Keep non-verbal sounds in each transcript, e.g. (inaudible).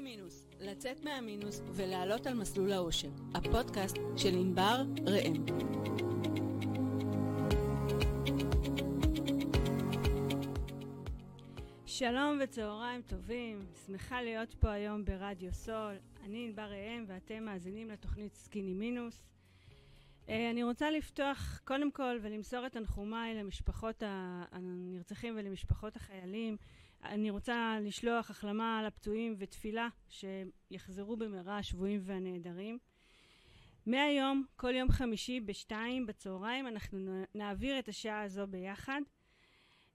סקיני מינוס, לצאת מהמינוס ולעלות על מסלול האושר. הפודקאסט של ענבר ראם. שלום וצהריים טובים, שמחה להיות פה היום ברדיו סול. אני ענבר ראם ואתם מאזינים לתוכנית סקיני מינוס. אה, אני רוצה לפתוח קודם כל ולמסור את תנחומיי למשפחות הנרצחים ולמשפחות החיילים. אני רוצה לשלוח החלמה לפצועים ותפילה שיחזרו במהרה השבויים והנעדרים. מהיום, כל יום חמישי בשתיים בצהריים, אנחנו נעביר את השעה הזו ביחד.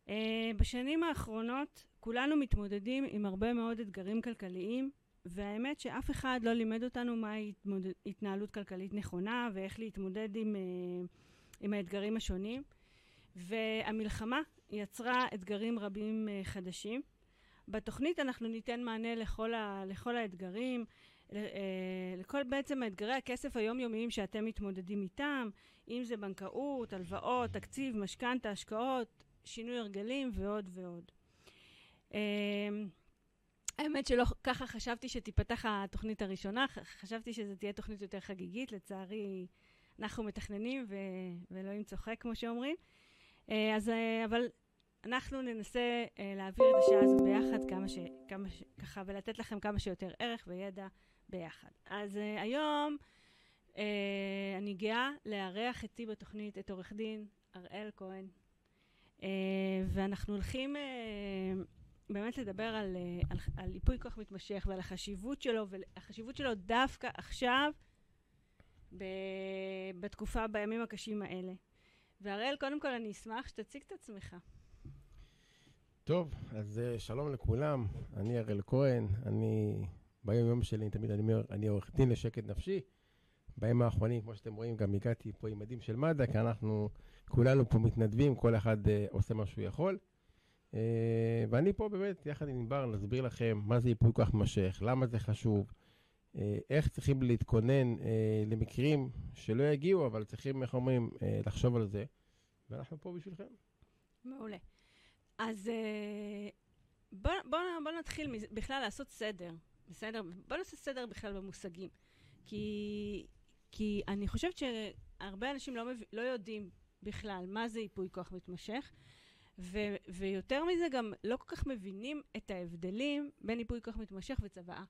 Uh, בשנים האחרונות כולנו מתמודדים עם הרבה מאוד אתגרים כלכליים, והאמת שאף אחד לא לימד אותנו מהי. התנהלות כלכלית נכונה ואיך להתמודד עם, uh, עם האתגרים השונים. והמלחמה יצרה אתגרים רבים uh, חדשים. בתוכנית אנחנו ניתן מענה לכל, ה, לכל האתגרים, uh, לכל בעצם האתגרי הכסף היומיומיים שאתם מתמודדים איתם, אם זה בנקאות, הלוואות, תקציב, משכנתה, השקעות, שינוי הרגלים ועוד ועוד. Uh, האמת שלא ככה חשבתי שתיפתח התוכנית הראשונה, חשבתי שזו תהיה תוכנית יותר חגיגית, לצערי אנחנו מתכננים ואלוהים צוחק, כמו שאומרים. אה, אז, אה, אבל אנחנו ננסה אה, להעביר את השעה הזאת ביחד כמה ש... כמה ש... ככה, ולתת לכם כמה שיותר ערך וידע ביחד. אז היום אני גאה לארח איתי בתוכנית את עורך דין אראל כהן, ואנחנו הולכים באמת לדבר על, על, על ייפוי כוח מתמשך ועל החשיבות שלו, והחשיבות שלו דווקא עכשיו, ב, בתקופה, בימים הקשים האלה. והראל, קודם כל אני אשמח שתציג את עצמך. טוב, אז uh, שלום לכולם, אני הראל כהן, אני ביום יום שלי, תמיד אני אומר, אני עורך דין לשקט נפשי. בימים האחרונים, כמו שאתם רואים, גם הגעתי פה עם מדים של מד"א, כי אנחנו כולנו פה מתנדבים, כל אחד uh, עושה מה שהוא יכול. Uh, ואני פה באמת, יחד עם ענבר, נסביר לכם מה זה ייפוי כוח מתמשך, למה זה חשוב, אה, איך צריכים להתכונן אה, למקרים שלא יגיעו, אבל צריכים, איך אומרים, אה, לחשוב על זה. ואנחנו פה בשבילכם. מעולה. אז בואו בוא, בוא נתחיל בכלל לעשות סדר, בסדר? בואו נעשה סדר בכלל במושגים. כי, כי אני חושבת שהרבה אנשים לא, מב... לא יודעים בכלל מה זה ייפוי כוח מתמשך. ו, ויותר מזה, גם לא כל כך מבינים את ההבדלים בין ייפוי כוח מתמשך וצוואה.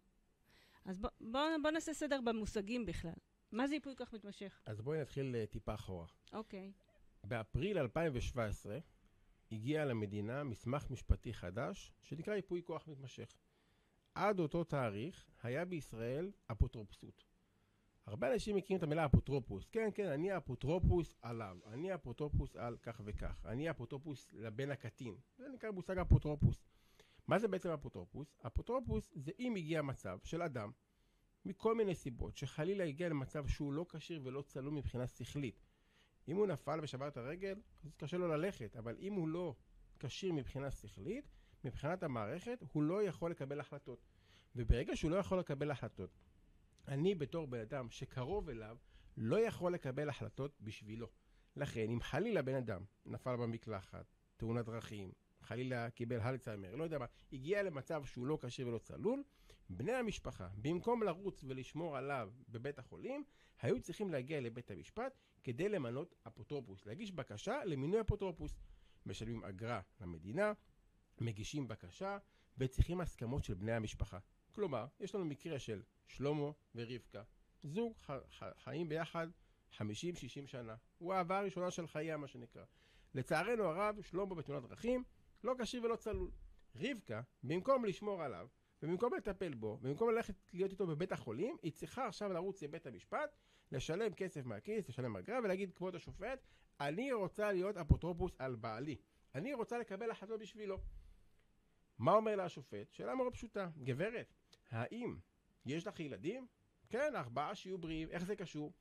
אז בואו בוא, בוא נעשה סדר במושגים בכלל. מה זה ייפוי כוח מתמשך? אז בואי נתחיל uh, טיפה אחורה. אוקיי. באפריל 2017 הגיע למדינה מסמך משפטי חדש שנקרא ייפוי כוח מתמשך. עד אותו תאריך היה בישראל אפוטרופסות. הרבה אנשים מכירים את המילה אפוטרופוס. כן, כן, אני האפוטרופוס עליו. אני האפוטרופוס על כך וכך. אני האפוטרופוס לבן הקטין. זה נקרא מושג אפוטרופוס. מה זה בעצם אפוטרופוס? אפוטרופוס זה אם הגיע מצב של אדם, מכל מיני סיבות, שחלילה הגיע למצב שהוא לא כשיר ולא צלום מבחינה שכלית. אם הוא נפל ושבר את הרגל, אז קשה לו ללכת, אבל אם הוא לא כשיר מבחינה שכלית, מבחינת המערכת, הוא לא יכול לקבל החלטות. וברגע שהוא לא יכול לקבל החלטות, אני בתור בן אדם שקרוב אליו, לא יכול לקבל החלטות בשבילו. לכן, אם חלילה בן אדם נפל במקלחת, תאונת דרכים, חלילה קיבל הלצהיימר, לא יודע מה, הגיע למצב שהוא לא כשיר ולא צלול, בני המשפחה, במקום לרוץ ולשמור עליו בבית החולים, היו צריכים להגיע לבית המשפט כדי למנות אפוטרופוס, להגיש בקשה למינוי אפוטרופוס. משלמים אגרה למדינה, מגישים בקשה וצריכים הסכמות של בני המשפחה. כלומר, יש לנו מקרה של שלמה ורבקה, זוג ח- ח- חיים ביחד 50-60 שנה. הוא האהבה הראשונה של חייה, מה שנקרא. לצערנו הרב, שלמה בתאונת דרכים, לא כשיר ולא צלול. רבקה, במקום לשמור עליו, ובמקום לטפל בו, ובמקום ללכת להיות איתו בבית החולים, היא צריכה עכשיו לרוץ לבית המשפט, לשלם כסף מהכיס, לשלם אגרה, ולהגיד, כבוד השופט, אני רוצה להיות אפוטרופוס על בעלי. אני רוצה לקבל החלטות בשבילו. מה אומר לה השופט? שאלה מאוד פשוטה. גברת, האם יש לך ילדים? כן, ארבעה שיהיו בריאים. איך זה קשור?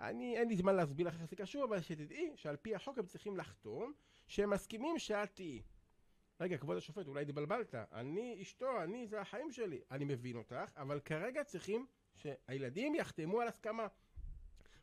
אני, אין לי זמן להסביר לך איך זה קשור, אבל שתדעי שעל פי החוק הם צריכים לחתום שהם מסכימים שאת תהיי. רגע, כבוד השופט, אולי התבלבלת. אני אשתו, אני, זה החיים שלי. אני מבין אותך, אבל כרגע צריכים שהילדים יחתמו על הסכמה.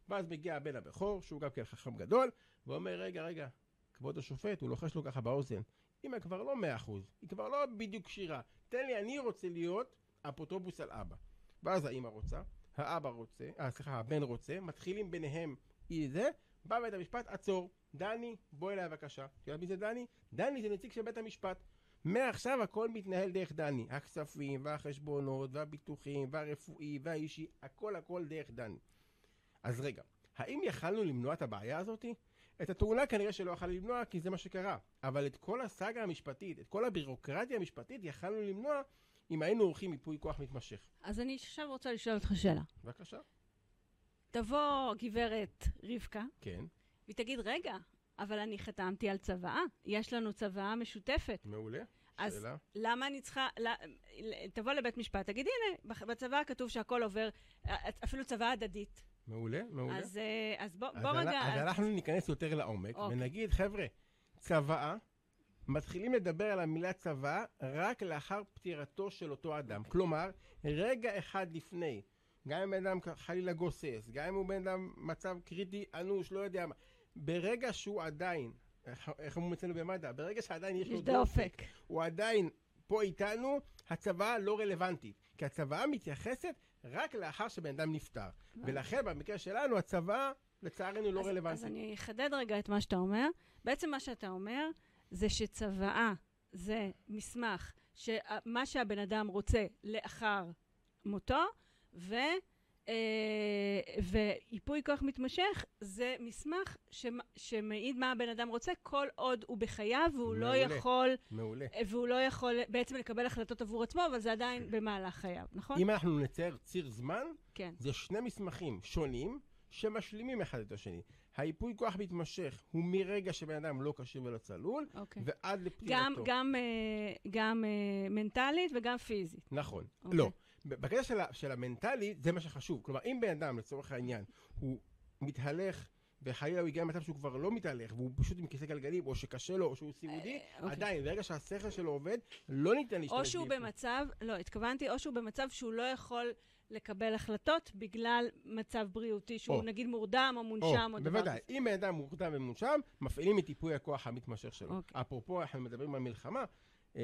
ואז מגיע הבן הבכור, שהוא גם כן חכם גדול, ואומר, רגע, רגע, כבוד השופט, הוא לוחש לו ככה באוזן. אמא כבר לא מאה אחוז, היא כבר לא בדיוק כשירה. תן לי, אני רוצה להיות אפוטרופוס על אבא. ואז האמא רוצה, האבא רוצה, אה, סליחה, הבן רוצה, מתחילים ביניהם אי זה, בא בית המשפט, עצור, דני, בוא אליי בבקשה. את יודעת מי זה דני? דני זה נציג של בית המשפט. מעכשיו הכל מתנהל דרך דני. הכספים, והחשבונות, והביטוחים, והרפואי, והאישי, הכל הכל דרך דני. אז רגע, האם יכלנו למנוע את הבעיה הזאתי? את התאונה כנראה שלא יכלנו למנוע כי זה מה שקרה. אבל את כל הסאגה המשפטית, את כל הבירוקרטיה המשפטית יכלנו למנוע אם היינו עורכים מיפוי כוח מתמשך. אז אני עכשיו רוצה לשאול אותך שאלה. בבקשה. תבוא גברת רבקה, כן, והיא תגיד, רגע, אבל אני חתמתי על צוואה, יש לנו צוואה משותפת. מעולה. אז שאלה? למה אני צריכה, לא, תבוא לבית משפט, תגיד, הנה, בצוואה כתוב שהכל עובר, אפילו צוואה הדדית. מעולה, מעולה. אז, אה, אז בוא, אז בוא רגע, אז אז- אנחנו ניכנס יותר לעומק, אוקיי. ונגיד, חבר'ה, צוואה, מתחילים לדבר על המילה צוואה רק לאחר פטירתו של אותו אדם. כלומר, רגע אחד לפני, גם אם בן אדם חלילה גוסס, גם אם הוא בן אדם מצב קריטי אנוש, לא יודע מה, ברגע שהוא עדיין, איך- אומרים אצלנו במד"א, ברגע שעדיין יש לו דופק. הוא עדיין פה איתנו, הצוואה לא רלוונטית. כי הצוואה מתייחסת רק לאחר שבן אדם נפטר. ולכן במקרה שלנו הצוואה לצערנו לא אז, רלוונטית. אז אני אחדד רגע את מה שאתה אומר. בעצם מה שאתה אומר זה שצוואה זה מסמך שמה שהבן אדם רוצה לאחר מותו, ו... אה, וייפוי כוח מתמשך זה מסמך שמ- שמעיד מה הבן אדם רוצה כל עוד הוא בחייו והוא לא מעולה. יכול מעולה. והוא לא יכול בעצם לקבל החלטות עבור עצמו, אבל זה עדיין במהלך חייו, נכון? אם אנחנו נצייר ציר זמן, כן. זה שני מסמכים שונים שמשלימים אחד את השני. הייפוי כוח מתמשך הוא מרגע שבן אדם לא כשיר ולא צלול, אוקיי. ועד לפטירתו. גם, גם, אה, גם אה, מנטלית וגם פיזית. נכון. אוקיי. לא. בקטע של, של המנטלי, זה מה שחשוב. כלומר, אם בן אדם, לצורך העניין, הוא מתהלך, וחלילה הוא הגיע למצב שהוא כבר לא מתהלך, והוא פשוט עם כיסא גלגלים, או שקשה לו, או שהוא סיעודי, אוקיי. עדיין, ברגע שהשכל שלו עובד, לא ניתן להשתמש או שהוא. במצב, לא, התכוונתי, או שהוא במצב שהוא לא יכול לקבל החלטות בגלל מצב בריאותי, שהוא או. נגיד מורדם או או, מונשם או, דבר בוודאי. כזה. אם בן אדם מורדם ומונשם, מפעילים את ייפוי הכוח המתמשך שלו. אוקיי. אפרופו, אנחנו מדברים על מלחמה, אה,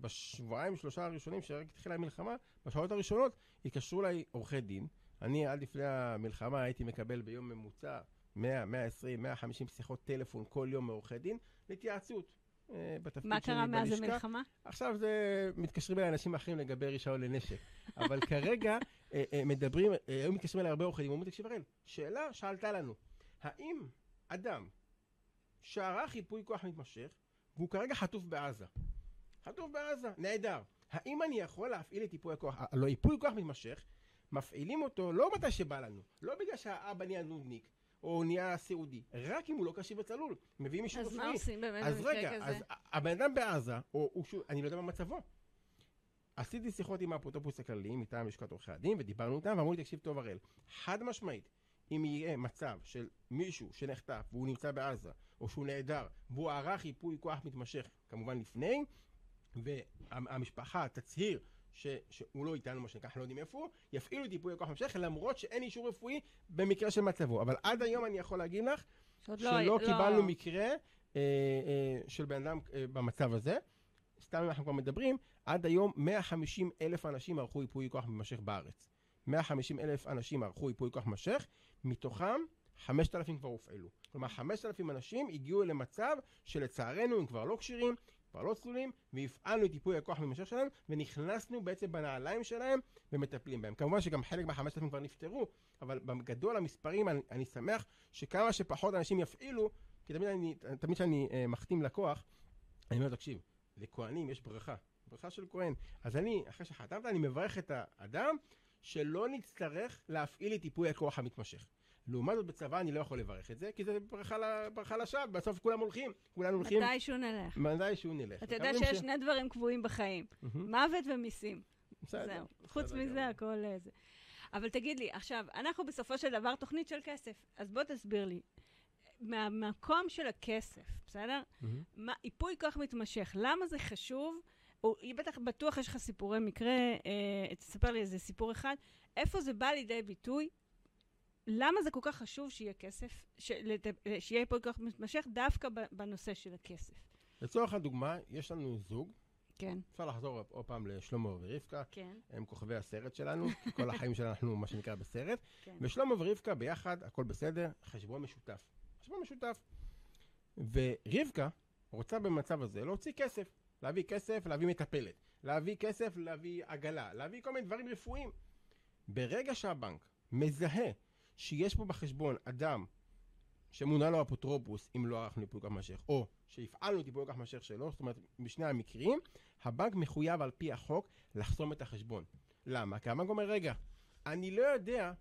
בשבועיים, שלושה הראשונים שרק התחילה המלחמה, בשעות הראשונות התקשרו אליי עורכי דין. אני עד לפני המלחמה הייתי מקבל ביום ממוצע 100, 120, 150 שיחות טלפון כל יום מעורכי דין להתייעצות. אה, בתפקיד מה קרה מאז. המלחמה? עכשיו זה, מתקשרים אליי אנשים אחרים לגבי רישיון לנשק. אבל כרגע אה, אה, מדברים, היו מתקשרים אליי הרבה עורכי דין, אומרים, תקשיב הראל, שאלה שעלתה לנו, האם אדם שערך ייפוי כוח מתמשך, והוא כרגע חטוף בעזה, חטוף בעזה, נהדר, האם אני יכול להפעיל את ייפוי הכוח, הלוא ייפוי כוח מתמשך, מפעילים אותו לא מתי שבא לנו, לא בגלל שהאבא נהיה נודניק, או נהיה סיעודי, רק אם הוא לא כשיר וצלול, מביאים אישור אז מה רפואי. עושים באמת אז במקרה רגע, כזה? אז הבן אדם בעזה, או הוא שוב, אני לא יודע מה מצבו. עשיתי שיחות עם האפוטרופוס הכללי מטעם לשכת עורכי הדין, ודיברנו איתם, ואמרו לי, תקשיב טוב הראל, חד משמעית, אם יהיה מצב של מישהו שנחטף והוא נמצא בעזה, או שהוא נעדר, והוא ערך ייפוי כוח מתמשך, כמובן לפני, והמשפחה תצהיר ש, שהוא לא איתנו, מה שנקרא, אנחנו לא יודעים איפה הוא, יפעילו את ייפוי הכוח מתמשך, למרות שאין אישור רפואי במקרה של מצבו. אבל עד היום אני יכול להגיד לך, שעוד שלא לא- קיבלנו מקרה אה, אה, של בן אדם אה, במצב הזה. סתם אם אנחנו כבר מדברים, עד היום 150 אלף אנשים ערכו ייפוי כוח מתמשך בארץ. 150 אלף אנשים ערכו ייפוי כוח מתמשך, מתוכם 5,000 כבר הופעלו. כלומר, 5,000 אנשים הגיעו למצב שלצערנו הם כבר לא כשירים, כבר לא צלולים, והפעלנו את ייפוי הכוח המתמשך שלהם, ונכנסנו בעצם בנעליים שלהם ומטפלים בהם. כמובן שגם חלק מה-5,000 כבר נפטרו, אבל בגדול המספרים, אני, אני שמח שכמה שפחות אנשים יפעילו, כי תמיד אני, תמיד כשאני אה, מחתים לקוח, אני אומר, תקשיב, לכהנים יש ברכה, ברכה של כהן. אז אני, אחרי שחתמת, אני מברך את האדם שלא נצטרך להפעיל את ייפוי הכוח המתמשך. לעומת זאת בצבא אני לא יכול לברך את זה, כי זה ברכה, לשווא, בסוף כולם הולכים, כולנו הולכים, מתישהו נלך. מתי שהוא נלך. אתה יודע שיש ש- שני דברים קבועים בחיים, מוות ומיסים. בסדר, זהו. חוץ מזה. הכל אה, זה. אבל תגיד לי, עכשיו, אנחנו בסופו של דבר תוכנית של כסף, אז בוא תסביר לי. מהמקום של הכסף, בסדר? מהמם. מה, ייפוי כוח מתמשך, למה זה חשוב? או, היא בטח, בטוח יש לך סיפורי מקרה, אה, תספר לי איזה סיפור אחד. איפה זה בא לידי ביטוי? למה זה כל כך חשוב שיהיה כסף, ש, שיהיה ייפוי כוח מתמשך דווקא בנושא של הכסף? לצורך הדוגמה, יש לנו זוג כן. אפשר לחזור עוד פעם לשלמה ורבקה, כן. הם כוכבי הסרט שלנו, כי כל החיים שלנו אנחנו מה שנקרא בסרט. כן. ושלמה ורבקה ביחד, הכל בסדר, חשבון משותף. חשבון משותף. ורבקה רוצה במצב הזה להוציא כסף. להביא כסף, להביא מטפלת. להביא כסף, להביא עגלה. להביא כל מיני דברים רפואיים. ברגע שהבנק מזהה שיש פה בחשבון אדם שמונה לו אפוטרופוס אם לא ערכנו ייפוי כוח מתמשך, או שהפעלנו את ייפוי כוח מתמשך שלו, זאת אומרת, בשני המקרים, הבנק מחויב על פי החוק לחסום את החשבון. למה? כי הבנק אומר, רגע, אני לא יודע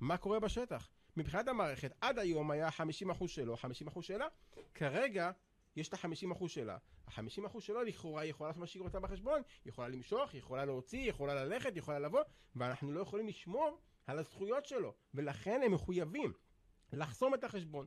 מה קורה בשטח. מבחינת המערכת, עד היום היה 50% שלו, 50% שלה, כרגע יש את ה-50% שלה. ה-50% שלו לכאורה יכולה לעשות מה שהיא רוצה בחשבון, יכולה למשוך, יכולה להוציא, יכולה ללכת, יכולה לבוא, ואנחנו לא יכולים לשמור על הזכויות שלו, ולכן הם מחויבים לחסום את החשבון.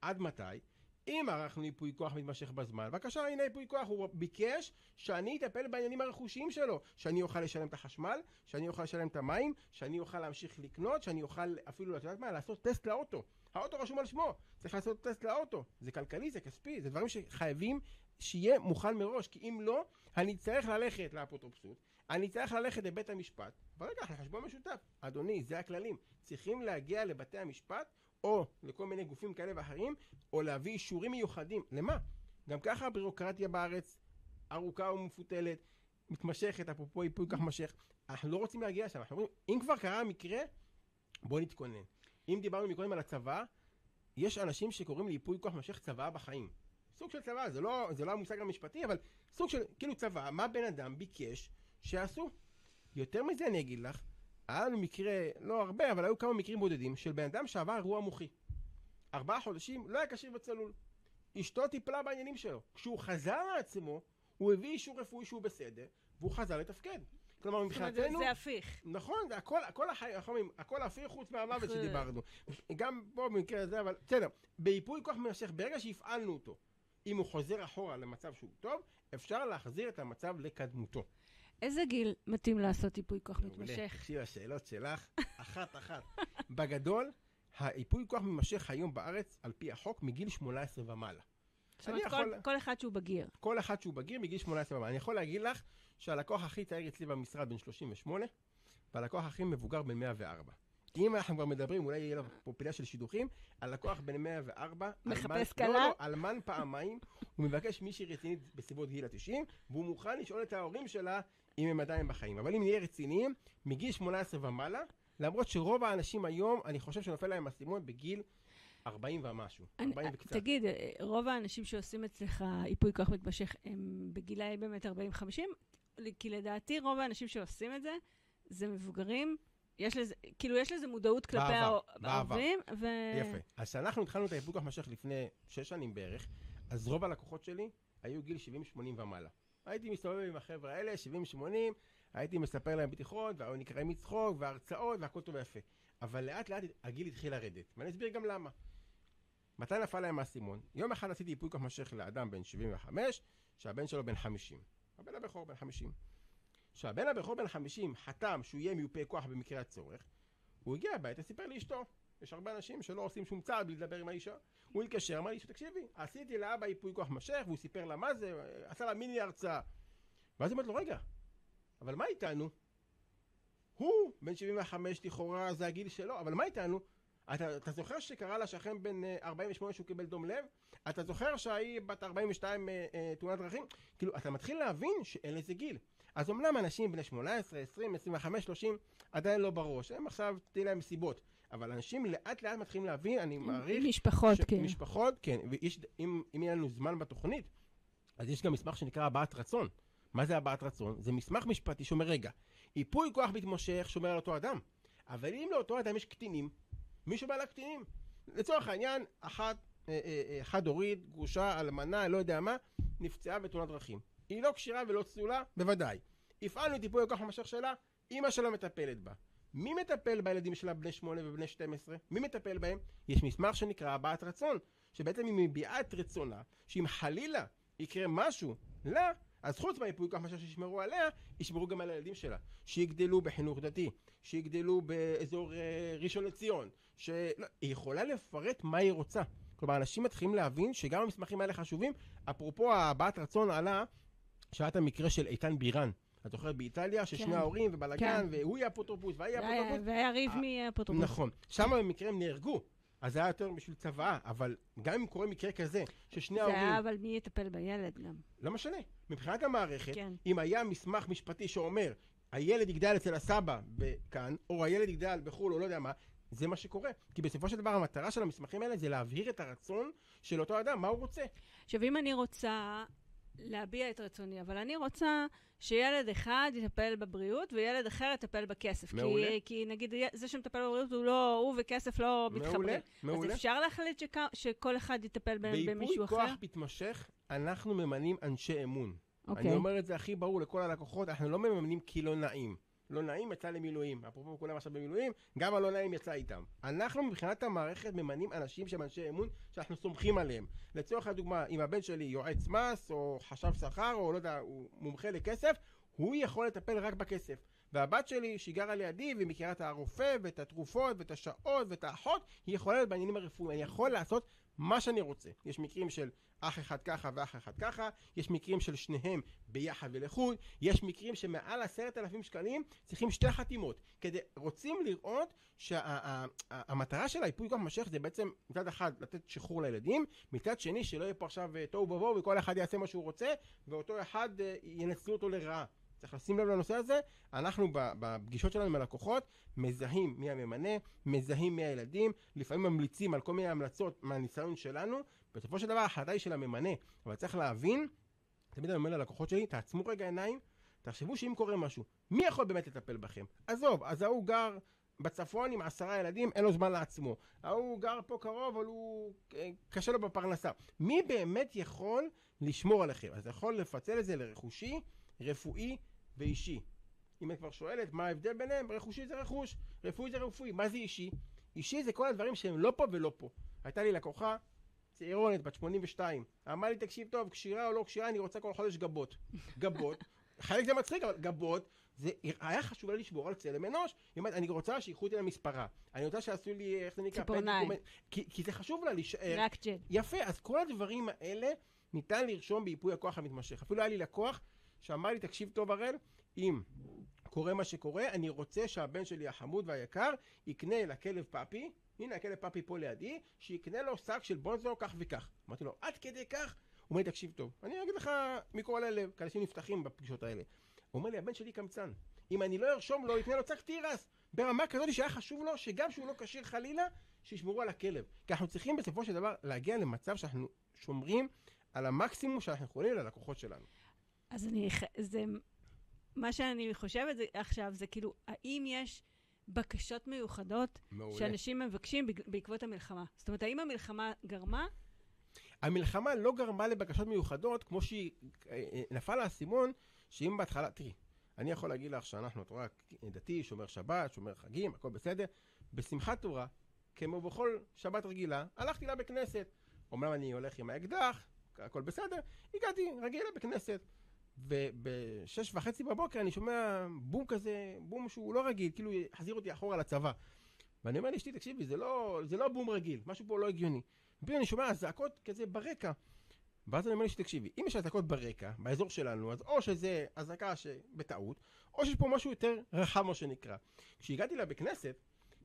עד מתי? אם ערכנו ייפוי כוח מתמשך בזמן, בבקשה, הנה ייפוי כוח, הוא ביקש שאני אטפל בעניינים הרכושיים שלו, שאני אוכל לשלם את החשמל, שאני אוכל לשלם את המים, שאני אוכל להמשיך לקנות, שאני אוכל אפילו, את יודעת מה, לעשות טסט לאוטו. האוטו רשום על שמו, צריך לעשות טסט לאוטו. זה כלכלי, זה כספי, זה דברים שחייבים שיהיה מוכן מראש, כי אם לא, אני צריך ללכת לאפוטרופסות, אני צריך ללכת לבית המשפט, ורגע, לחשבון משותף. אדוני, זה הכללים. צריכים להגיע לבתי המשפט, או לכל מיני גופים כאלה ואחרים, או להביא אישורים מיוחדים. למה? גם ככה הבירוקרטיה בארץ ארוכה ומפותלת, מתמשכת, אפרופו ייפוי כך מתמשך. אנחנו לא רוצים להגיע לשם, אנחנו אומרים, אם כבר קרה המקרה, בוא נתכונן. אם דיברנו מקודם על הצבא, יש אנשים שקוראים לייפוי כוח מתמשך צבא בחיים. סוג של צבא, זה לא, זה לא המושג המשפטי, אבל סוג של, כאילו צבא, מה בן אדם ביקש שיעשו. יותר מזה אני אגיד לך, היה לנו מקרה, לא הרבה, אבל היו כמה מקרים בודדים, של בן אדם שעבר אירוע מוחי. ארבעה חודשים, לא היה כשיר וצלול. אשתו טיפלה בעניינים שלו. כשהוא חזר לעצמו, הוא הביא אישור רפואי שהוא בסדר, והוא חזר לתפקד. כלומר, זאת אומרת, מבחינתנו... זה הפיך. נכון, זה הכל, הכל החיים, איך אומרים, הכל הפיר חוץ מהמוות אנחנו- שדיברנו. גם פה במקרה הזה, אבל בסדר. בייפוי כוח מתמשך, ברגע שהפעלנו אותו, אם הוא חוזר אחורה למצב שהוא טוב, אפשר להחזיר את המצב לקדמותו. איזה גיל מתאים לעשות ייפוי כוח. מתמשך? תקשיבי, השאלות שלך, אחת-אחת. בגדול, הייפוי כוח מתמשך היום בארץ, על פי החוק, מגיל 18 ומעלה. זאת אומרת, אני כל- יכול- כל אחד שהוא בגיר. כל אחד שהוא בגיר מגיל 18 ומעלה. אני יכול להגיד לך שהלקוח הכי צעיר אצלי במשרד בן 38, והלקוח הכי מבוגר בן 104. אם אנחנו כבר מדברים, אולי יהיה לו פה פינה של שידוכים, הלקוח בן 104, מחפש כלה? לא, לא, אלמן פעמיים, הוא מבקש מישהי רצינית בסביבות גיל ה-90, והוא מוכן לשאול את ההורים שלה אם הם עדיין בחיים. אבל אם נהיה רציניים, מגיל 18 ומעלה, למרות שרוב האנשים היום, אני חושב שנופל להם האסימון בגיל 40 ומשהו, אני- 40 וקצת. תגיד, אה, רוב האנשים שעושים אצלך ייפוי כוח מתמשך הם בגילאי באמת 40-50? כי לדעתי רוב האנשים שעושים את זה, זה מבוגרים. יש לזה, כאילו יש לזה מודעות כלפי. ההורים, ו... יפה. אז כשאנחנו התחלנו את הייפוי כוח מתמשך לפני שש שנים בערך, אז רוב הלקוחות שלי היו גיל 70-80 ומעלה. הייתי מסתובב עם החבר'ה האלה, 70-80, הייתי מספר להם בדיחות, והיו נקראים מצחוק, והרצאות, והכל טוב ויפה. אבל לאט לאט הגיל התחיל לרדת, ואני אסביר גם למה. מתי נפל להם האסימון? יום אחד עשיתי ייפוי כוח מתמשך לאדם בן 75, שהבן שלו בן 50. הבן הבכור בן 50. כשהבן הבכור בן 50 חתם שהוא יהיה מיופה כוח במקרה הצורך, הוא הגיע הביתה, סיפר לאשתו. יש הרבה אנשים שלא עושים שום צעד בלי לדבר עם האישה. הוא התקשר, אמר לי, תקשיבי, עשיתי לאבא ייפוי כוח מתמשך, והוא סיפר לה מה זה, עשה לה מיני הרצאה. ואז היא אומרת לו, רגע, אבל מה איתנו? הוא בן 75 לכאורה, זה הגיל שלו, אבל מה איתנו? אתה, אתה זוכר שקרה לשכן בן אה, 48 שהוא קיבל דום לב? אתה זוכר שהיא בת 42 אה, אה, תאונת דרכים? כאילו, אתה מתחיל להבין שאין לזה גיל. אז אמנם אנשים בני 18, 20, 25, 30, עדיין לא בראש. הם עכשיו, תהיה להם סיבות. אבל אנשים לאט לאט מתחילים להבין, אני מעריך... משפחות, ש- כן. משפחות, כן. ויש, אם, אם יהיה לנו זמן בתוכנית, אז יש גם מסמך שנקרא הבעת רצון. מה זה הבעת רצון? זה מסמך משפטי שאומר, רגע, ייפוי כוח מתמשך שומר על אותו אדם. אבל אם לאותו אדם יש קטינים, מי שומר על הקטינים? לצורך העניין, אחת, אה, אה, אה, חד-הורית, גרושה, אלמנה, לא יודע מה, נפצעה בתאונת דרכים. היא לא כשירה ולא צלולה? בוודאי. הפעלנו את ייפוי הכוח המתמשך שלה, אימא שלה מטפלת בה. מי מטפל בילדים שלה בני 8 ובני 12? מי מטפל בהם? יש מסמך שנקרא הבעת רצון, שבעצם היא מביעה את רצונה, שאם חלילה יקרה משהו לה, אז חוץ מהייפוי כוח מתמשך שישמרו עליה, ישמרו גם על הילדים שלה. שיגדלו בחינוך דתי, שיגדלו באזור אה, ראשון לציון, שלא, היא יכולה לפרט מה היא רוצה. כלומר, אנשים מתחילים להבין שגם המסמכים האלה חשובים. אפרופו הבעת רצון עלה, שהיה את המקרה של איתן בירן. את זוכרת באיטליה, ששני כן. ההורים ובלאגן, כן. והוא יהיה אפוטרופוס והיא אפוטרופוס. והיה ריב אה, מי יהיה אפוטרופוס. נכון. שם במקרה הם נהרגו. אז זה היה יותר בשביל צוואה, אבל גם אם קורה מקרה כזה, ששני זה ההורים... היה אבל מי יטפל בילד גם. לא משנה. מבחינת המערכת, כן. אם היה מסמך משפטי שאומר, הילד יגדל אצל הסבא כאן, או הילד יגדל בחו"ל, או לא יודע מה, זה מה שקורה. כי בסופו של דבר המטרה של המסמכים האלה זה להבהיר את הרצון של אותו אדם, מה הוא רוצה. עכשיו, אם אני רוצה להביע את רצוני, אבל אני רוצה שילד אחד יטפל בבריאות וילד אחר יטפל בכסף. מעולה. כי, כי נגיד זה שמטפל בבריאות הוא לא, הוא וכסף לא מעולה, מתחברים. מעולה. אז אפשר להחליט שכ... שכל אחד יטפל ב- בייפוי במישהו כוח אחר? מתמשך, אנחנו ממנים אנשי אמון. אוקיי. אני אומר את זה הכי ברור לכל הלקוחות, אנחנו לא מממנים כי לא נעים. לא נעים יצא למילואים. אפרופו כולם עכשיו במילואים, גם הלא נעים יצא איתם. אנחנו מבחינת המערכת ממנים אנשים שהם אנשי אמון שאנחנו סומכים עליהם. לצורך הדוגמה, אם הבן שלי יועץ מס, או חשב שכר, או לא יודע, הוא מומחה לכסף, הוא יכול לטפל רק בכסף. והבת שלי, שהיא גרה לידי, והיא מכירה את הרופא, ואת התרופות, ואת השעות, ואת האחות, היא יכולה להיות בעניינים הרפואיים. אני יכול לעשות מה שאני רוצה. יש מקרים של אח אחד ככה ואח אחד ככה, יש מקרים של שניהם ביחד ולחוד, יש מקרים שמעל עשרת אלפים שקלים צריכים שתי חתימות. כדי, רוצים לראות שהמטרה של הייפוי כוח מתמשך זה בעצם מצד אחד לתת שחרור לילדים, מצד שני שלא יהיה פה עכשיו אה, תוהו ובוהו וכל אחד יעשה מה שהוא רוצה, ואותו אחד אה, ינצלו אותו לרעה. צריך לשים לב לנושא הזה, אנחנו בפגישות שלנו עם הלקוחות מזהים מי הממנה, מזהים מי הילדים, לפעמים ממליצים על כל מיני המלצות מהניסיון שלנו, בסופו של דבר ההחלטה היא של הממנה, אבל צריך להבין, תמיד אני אומר ללקוחות שלי, תעצמו רגע עיניים, תחשבו שאם קורה משהו, מי יכול באמת לטפל בכם? עזוב, אז ההוא גר בצפון עם עשרה ילדים, אין לו זמן לעצמו. ההוא גר פה קרוב, אבל הוא אה, קשה לו בפרנסה. מי באמת יכול לשמור עליכם? אז יכול לפצל את זה לרכושי, רפואי ואישי. אם את כבר שואלת מה ההבדל ביניהם, רכושי זה רכוש, רפואי זה רפואי, מה זה אישי? אישי זה כל הדברים שהם לא פה ולא פה. הייתה לי לקוחה, צעירונת, בת 82, אמרה לי, תקשיב טוב, כשירה או לא כשירה, אני רוצה כל חודש גבות. (laughs) גבות, חלק זה מצחיק, אבל גבות, זה היה חשוב לה לשמור על צלם אנוש. היא אומרת, אני רוצה שיקחו אותי למספרה. אני רוצה שיעשו לי, איך זה נקרא? ציפורניים. כי, כי זה חשוב לה להישאר. רק ג'ל. יפה, אז כל הדברים האלה ניתן לרשום בייפוי הכוח המתמשך. אפילו היה לי לקוח שאמר לי, תקשיב טוב הראל, אם קורה מה שקורה, אני רוצה שהבן שלי החמוד והיקר יקנה לכלב פאפי, הנה הכלב פאפי פה לידי, שיקנה לו שק של בונזו כך וכך. אמרתי לו, עד כדי כך? הוא אומר לי, תקשיב טוב, אני אגיד לך מכל הלב, כי אנשים נפתחים בפגישות האלה. הוא אומר לי, הבן שלי קמצן. אם אני לא ארשום לו, יקנה לו שק תירס. ברמה כזאת שהיה חשוב לו, שגם שהוא לא כשיר חלילה, שישמרו על הכלב. כי אנחנו צריכים בסופו של דבר להגיע למצב שאנחנו שומרים על המקסימום שאנחנו יכולים ללקוחות שלנו. אז אני, זה, מה שאני חושבת זה, עכשיו זה כאילו, האם יש בקשות מיוחדות מעולה. שאנשים מבקשים בעקבות המלחמה? זאת אומרת, האם המלחמה גרמה? המלחמה לא גרמה לבקשות מיוחדות, כמו שהיא אה, אה, נפל האסימון, שאם בהתחלה, תראי, אני יכול להגיד לך שאנחנו, את רואה, דתי, שומר שבת, שומר חגים, הכל בסדר. בשמחת תורה, כמו בכל שבת רגילה, הלכתי לבית כנסת. אומנם אני הולך עם האקדח, הכל בסדר, הגעתי רגיל לבית כנסת. ובשש וחצי בבוקר אני שומע בום כזה, בום שהוא לא רגיל, כאילו יחזיר אותי אחורה לצבא. ואני אומר לאשתי, תקשיבי, זה לא, זה לא בום רגיל, משהו פה לא הגיוני. ופתאום אני שומע אזעקות כזה ברקע. ואז אני אומר לאשתי, תקשיבי, אם יש אזעקות ברקע, באזור שלנו, אז או שזה אזעקה שבטעות, או שיש פה משהו יותר רחב, מה שנקרא. כשהגעתי לבית כנסת,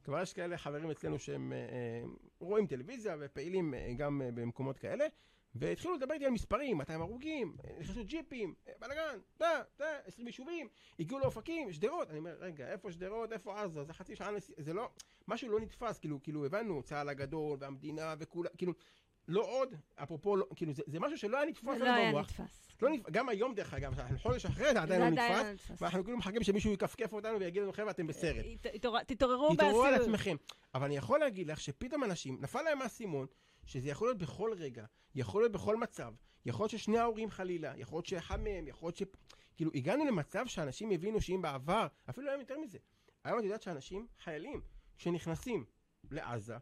כבר יש כאלה חברים אצלנו שהם אה, אה, רואים טלוויזיה ופעילים אה, גם אה, במקומות כאלה, והתחילו לדבר איתי על מספרים, 200 הרוגים, אה, נכנסו ג'יפים, אה, בלאגן, דה, דה, 20 יישובים, הגיעו לאופקים, שדרות. אני אומר, רגע, איפה שדרות, איפה עזה, זה חצי שעה נסיעה, זה לא, משהו לא נתפס, כאילו, כאילו הבנו, צה"ל הגדול והמדינה וכולה, כאילו, לא עוד, אפרופו, לא, כאילו, זה, זה משהו שלא היה נתפס זה לנו לא היה במוח. נתפס. לא נתפס, גם היום דרך אגב, אנחנו חודש אחרי זה עדיין לא עדיין נתפס, לא נתפס. ואנחנו כאילו מחכים שמישהו יכפכף אותנו ויגיד לנו, חבר'ה, אתם בסרט. הת- התעור- תתעוררו תתעוררו על. עצמכם. אבל אני יכול להגיד לך שפתאום אנשים, נפל להם האסימון, שזה יכול להיות בכל רגע, יכול להיות בכל מצב, יכול להיות ששני ההורים חלילה, יכול להיות שאחד מהם, יכול להיות ש... כאילו, הגענו למצב שאנשים הבינו שאם בעבר, אפילו היום יותר מזה, היום את יודעת שאנשים, חיילים, שנכנסים לעזה,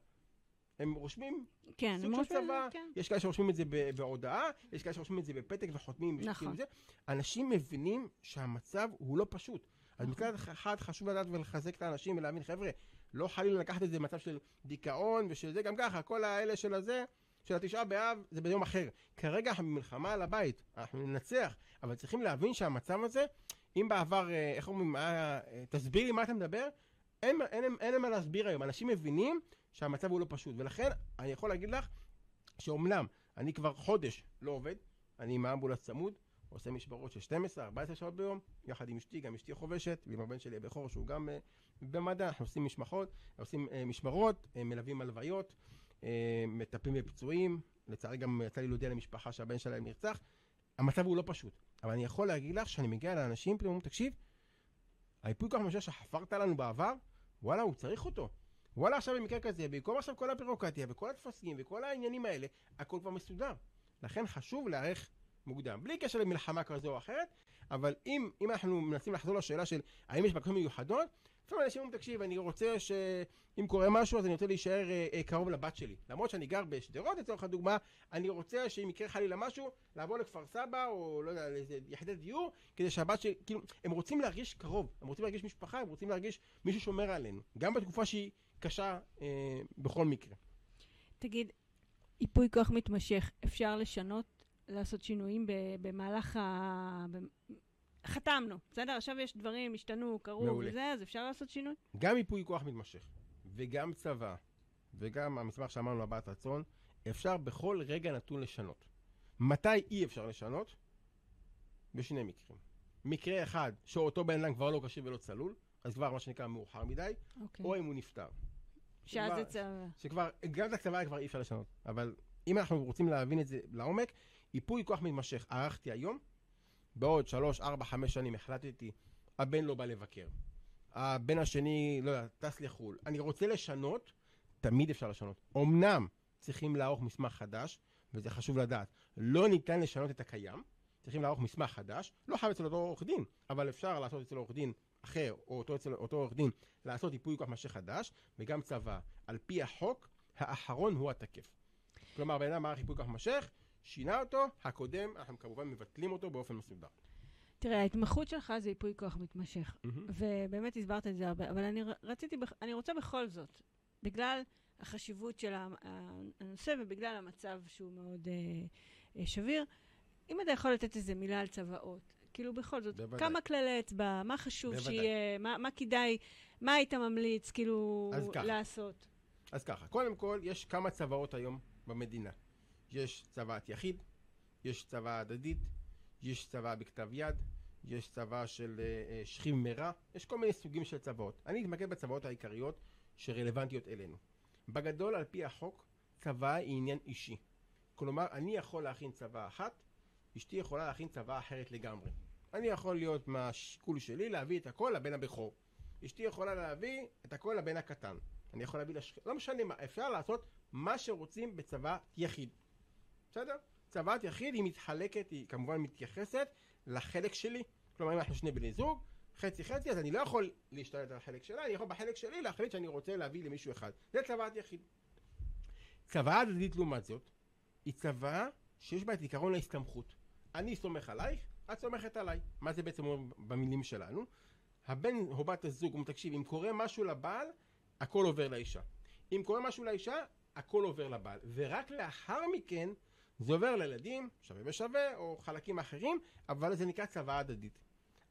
הם רושמים כן, סוג של צבא, כן. יש כאלה שרושמים את זה בהודעה, יש כאלה שרושמים את זה בפתק וחותמים. נכון. זה. אנשים מבינים שהמצב הוא לא פשוט. אז נכון. מצד אחד חשוב לדעת ולחזק את האנשים ולהבין, חבר'ה, לא חלילה לקחת את זה במצב של דיכאון ושל זה, גם ככה, כל האלה של הזה, של התשעה באב זה ביום אחר. כרגע במלחמה על הבית, אנחנו ננצח, אבל צריכים להבין שהמצב הזה, אם בעבר, אה, איך אומרים, היה, אה, תסביר לי מה אתה מדבר, אין, אין, אין, אין מה להסביר היום. אנשים מבינים שהמצב הוא לא פשוט, ולכן אני יכול להגיד לך שאומנם אני כבר חודש לא עובד, אני עם האמבולנס צמוד, עושה משמרות של 12-14 שעות ביום, יחד עם אשתי, גם אשתי חובשת, ועם הבן שלי הבכור שהוא גם במדע, אנחנו עושים משמחות, עושים uh, משמרות, uh, מלווים הלוויות, uh, מטפלים בפצועים, לצערי גם יצא לי להודיע למשפחה שהבן שלהם נרצח. המצב הוא לא פשוט, אבל אני יכול להגיד לך שאני מגיע לאנשים, פתאום אומרים, תקשיב, היפוי כוח משל שחפרת לנו בעבר, וואלה, הוא צריך אותו. וואלה, עכשיו במקרה כזה, במקום עכשיו כל הבירוקרטיה וכל הטפסים וכל העניינים האלה, הכל כבר מסודר. לכן חשוב להיערך מוקדם. בלי קשר למלחמה כזו או אחרת, אבל אם, אם אנחנו מנסים לחזור לשאלה של האם יש בקשות מיוחדות, לפעמים אנשים אומרים, תקשיב, אני רוצה שאם קורה משהו אז אני רוצה להישאר אה, אה, קרוב לבת שלי. למרות שאני גר בשדרות לצורך הדוגמה, אני רוצה שאם יקרה חלילה משהו, לעבור לכפר סבא או לא יודע, לאיזה יחידת דיור, כדי שהבת שלי, כאילו, הם רוצים להרגיש קרוב, הם רוצים להרגיש משפחה, הם רוצים להרגיש מישהו שומר עלינו. גם בתקופה שהיא קשה אה, בכל מקרה. תגיד, ייפוי כוח מתמשך, אפשר לשנות, לעשות שינויים במהלך ה... חתמנו, בסדר? עכשיו יש דברים, השתנו, קרו מעולה. וזה, אז אפשר לעשות שינוי? גם ייפוי כוח מתמשך, וגם צבא, וגם המסמך שאמרנו הבעת רצון, אפשר בכל רגע נתון לשנות. מתי אי אפשר לשנות? בשני מקרים. מקרה אחד, שאותו בן אדם כבר לא קשיב ולא צלול, אז כבר מה שנקרא מאוחר מדי, okay. אוקיי. או אם הוא נפטר. שאז זה צבא. שכבר, גם את הצבא כבר אי אפשר לשנות. אבל אם אנחנו רוצים להבין את זה לעומק, ייפוי כוח מתמשך ערכתי היום, בעוד שלוש, ארבע, חמש שנים החלטתי, הבן לא בא לבקר. הבן השני, לא יודע, טס לחו"ל. אני רוצה לשנות, תמיד אפשר לשנות. אמנם צריכים לערוך מסמך חדש, וזה חשוב לדעת, לא ניתן לשנות את הקיים, צריכים לערוך מסמך חדש, לא חייב אצל אותו עורך דין, אבל אפשר לעשות אצל עורך דין אחר, או אותו אצל אותו עורך דין, לעשות ייפוי כוח משך חדש, וגם צבא. על פי החוק, האחרון הוא התקף. כלומר, בן אדם מערך ייפוי כוח משך, שינה אותו, הקודם, אנחנו כמובן מבטלים אותו באופן מסודר. תראה, ההתמחות שלך זה ייפוי כוח מתמשך, mm-hmm. ובאמת הסברת את זה הרבה, אבל אני רציתי, אני רוצה בכל זאת, בגלל החשיבות של הנושא ובגלל המצב שהוא מאוד אה, אה, שביר, אם אתה יכול לתת איזה מילה על צוואות, כאילו בכל זאת, בוודאי. כמה כללי אצבע, מה חשוב בוודאי. שיהיה, מה, מה כדאי, מה היית ממליץ כאילו לעשות? אז ככה, קודם כל, יש כמה צוואות היום במדינה. יש צוואת יחיד, יש צוואה הדדית, יש צוואה בכתב יד, יש צוואה של uh, שכיב מרע, יש כל מיני סוגים של צוואות. אני אתמקד בצוואות העיקריות שרלוונטיות אלינו. בגדול, על פי החוק, צוואה היא עניין אישי. כלומר, אני יכול להכין צוואה אחת, אשתי יכולה להכין צוואה אחרת לגמרי. אני יכול להיות מהשיקול שלי להביא את הכל לבן הבכור. אשתי יכולה להביא את הכל לבן הקטן. אני יכול להביא לשכ... לא משנה מה, אפשר לעשות מה שרוצים בצוואת יחיד. בסדר? צוואת יחיד היא מתחלקת, היא כמובן מתייחסת לחלק שלי. כלומר, אם אנחנו שני בני זוג, חצי חצי, אז אני לא יכול להשתלט על החלק שלה, אני יכול בחלק שלי להחליט שאני רוצה להביא למישהו אחד. זה צוואת יחיד. צוואה הדדית לעומת זאת, היא צוואה שיש בה את עיקרון ההסתמכות. אני סומך עלייך, את סומכת עליי. מה זה בעצם אומר במילים שלנו? הבן או בת הזוג אומר, תקשיב, אם קורה משהו לבעל, הכל עובר לאישה. אם קורה משהו לאישה, הכל עובר לבעל. ורק לאחר מכן, זה עובר לילדים, שווה בשווה, או חלקים אחרים, אבל זה נקרא צוואה הדדית.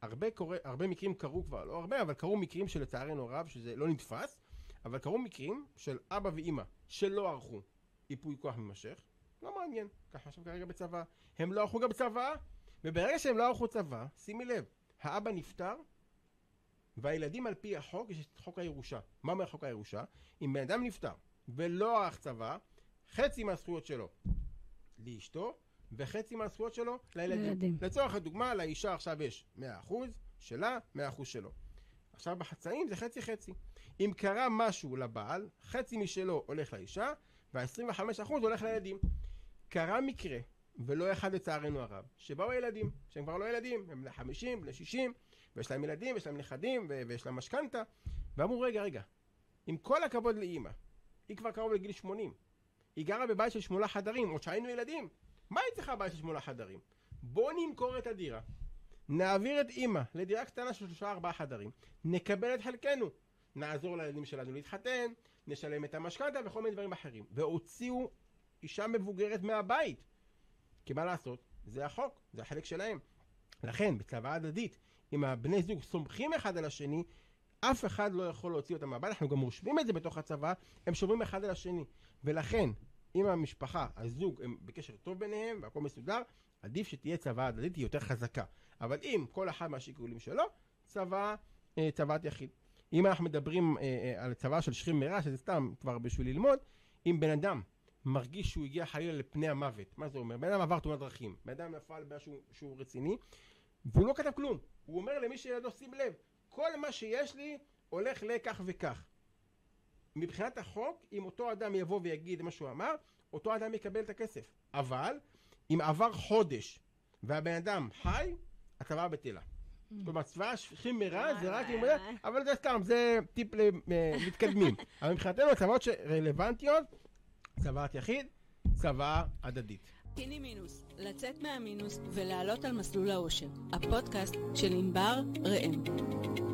הרבה, קורה, הרבה מקרים קרו כבר, לא הרבה, אבל קרו מקרים שלצערנו הרב, שזה לא נתפס, אבל קרו מקרים של אבא ואימא שלא ערכו ייפוי כוח ממושך, לא מעניין, ככה עכשיו כרגע בצבא. הם לא ערכו גם צבא, וברגע שהם לא ערכו צבא, שימי לב, האבא נפטר, והילדים על פי החוק, יש את חוק הירושה. מה אומר חוק הירושה? אם בן אדם נפטר ולא ערך צבא, חצי מהזכויות שלו לאשתו, וחצי מהזכויות שלו לילדים. לילדים. לצורך הדוגמה, לאישה עכשיו יש 100% שלה, 100% שלו. עכשיו בחצאים זה חצי חצי. אם קרה משהו לבעל, חצי משלו הולך לאישה, וה-25% הולך לילדים. קרה מקרה, ולא אחד לצערנו הרב, שבאו ילדים, שהם כבר לא ילדים, הם בני 50, בני 60, ויש להם ילדים, ויש להם נכדים, ויש להם משכנתה, ואמרו, רגע, רגע, עם כל הכבוד לאימא, היא כבר קרוב לגיל 80, היא גרה בבית של שמונה חדרים, עוד שהיינו ילדים, מה היא צריכה בית של שמונה חדרים? בוא נמכור את הדירה, נעביר את אימא לדירה קטנה של שלושה ארבעה חדרים, נקבל את חלקנו, נעזור לילדים שלנו להתחתן, נשלם את המשכנתה וכל מיני דברים אחרים. והוציאו אישה מבוגרת מהבית. כי מה לעשות? זה החוק, זה החלק שלהם. לכן, בצוואה הדדית, אם הבני זוג סומכים אחד על השני, אף אחד לא יכול להוציא אותם מהבית, אנחנו גם רושמים את זה בתוך הצבא, הם שומרים אחד על השני. ולכן, אם המשפחה, הזוג, הם בקשר טוב ביניהם והכל מסודר, עדיף שתהיה צוואה הדדית, היא יותר חזקה. אבל אם כל אחד מהשיקולים שלו, צוואה, אה, צוואת יחיד. אם אנחנו מדברים אה, אה, על צוואה של שכיב מרע, שזה סתם כבר בשביל ללמוד, אם בן אדם מרגיש שהוא הגיע חלילה לפני המוות, מה זה אומר? בן אדם עבר תאונת דרכים, בן אדם נפל משהו שהוא רציני, והוא לא כתב כלום. הוא אומר למי שלידו, שים לב, כל מה שיש לי הולך לכך וכך. מבחינת החוק, אם אותו אדם יבוא ויגיד מה שהוא אמר, אותו אדם יקבל את הכסף. אבל, אם עבר חודש והבן אדם חי, הצוואה בטלה. כלומר, צבא השפיכים מרע זה רק אם... אבל זה סתם, זה טיפ למתקדמים. (laughs) אבל מבחינתנו הצוואות שרלוונטיות, צוואת יחיד, צוואה הדדית. פיני מינוס, לצאת מהמינוס ולעלות על מסלול האושר. הפודקאסט של ענבר ראם.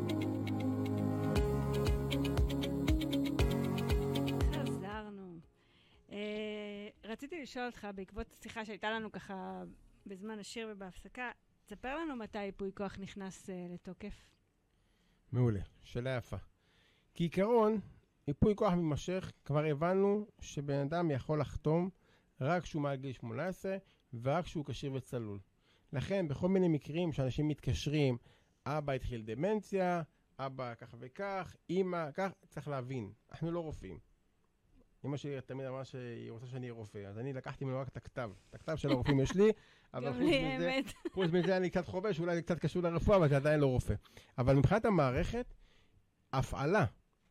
רציתי לשאול אותך, בעקבות השיחה שהייתה לנו ככה בזמן השיר ובהפסקה, תספר לנו מתי ייפוי כוח נכנס uh, לתוקף. מעולה, שאלה יפה. כעיקרון, ייפוי כוח מתמשך, כבר הבנו שבן אדם יכול לחתום רק כשהוא מעל גיל 18 ורק כשהוא כשיר וצלול. לכן, בכל מיני מקרים שאנשים מתקשרים, אבא התחיל דמנציה, אבא כך וכך, אימא, כך, צריך להבין, אנחנו לא רופאים. אמא שלי תמיד אמרה שהיא רוצה שאני אהיה רופא, אז אני לקחתי ממנו רק את הכתב. את הכתב של הרופאים יש לי, אבל חוץ מזה, חוץ מזה אני קצת חובש, אולי זה קצת קשור לרפואה, אבל זה עדיין לא רופא. אבל מבחינת המערכת, הפעלה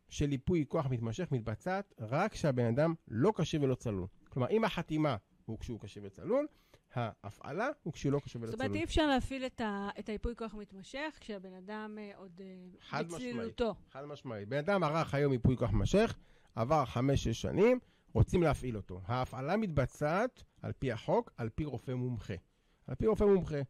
של ייפוי כוח מתמשך מתבצעת רק כשהבן אדם לא כשיר ולא צלול. כלומר, אם החתימה הוא כשהוא כשיר וצלול, ההפעלה הוא כשהוא לא כשיר ולא צלול. זאת אומרת, אי אפשר להפעיל את, ה, את היפוי כוח המתמשך כשהבן אדם אה, עוד אה, בצלילותו. חד משמעית. בן אדם ערך היום ייפוי כוח מתמשך, עבר חמש-שש שנים, רוצים להפעיל אותו. ההפעלה מתבצעת על פי החוק, על פי רופא מומחה. על פי רופא מומחה.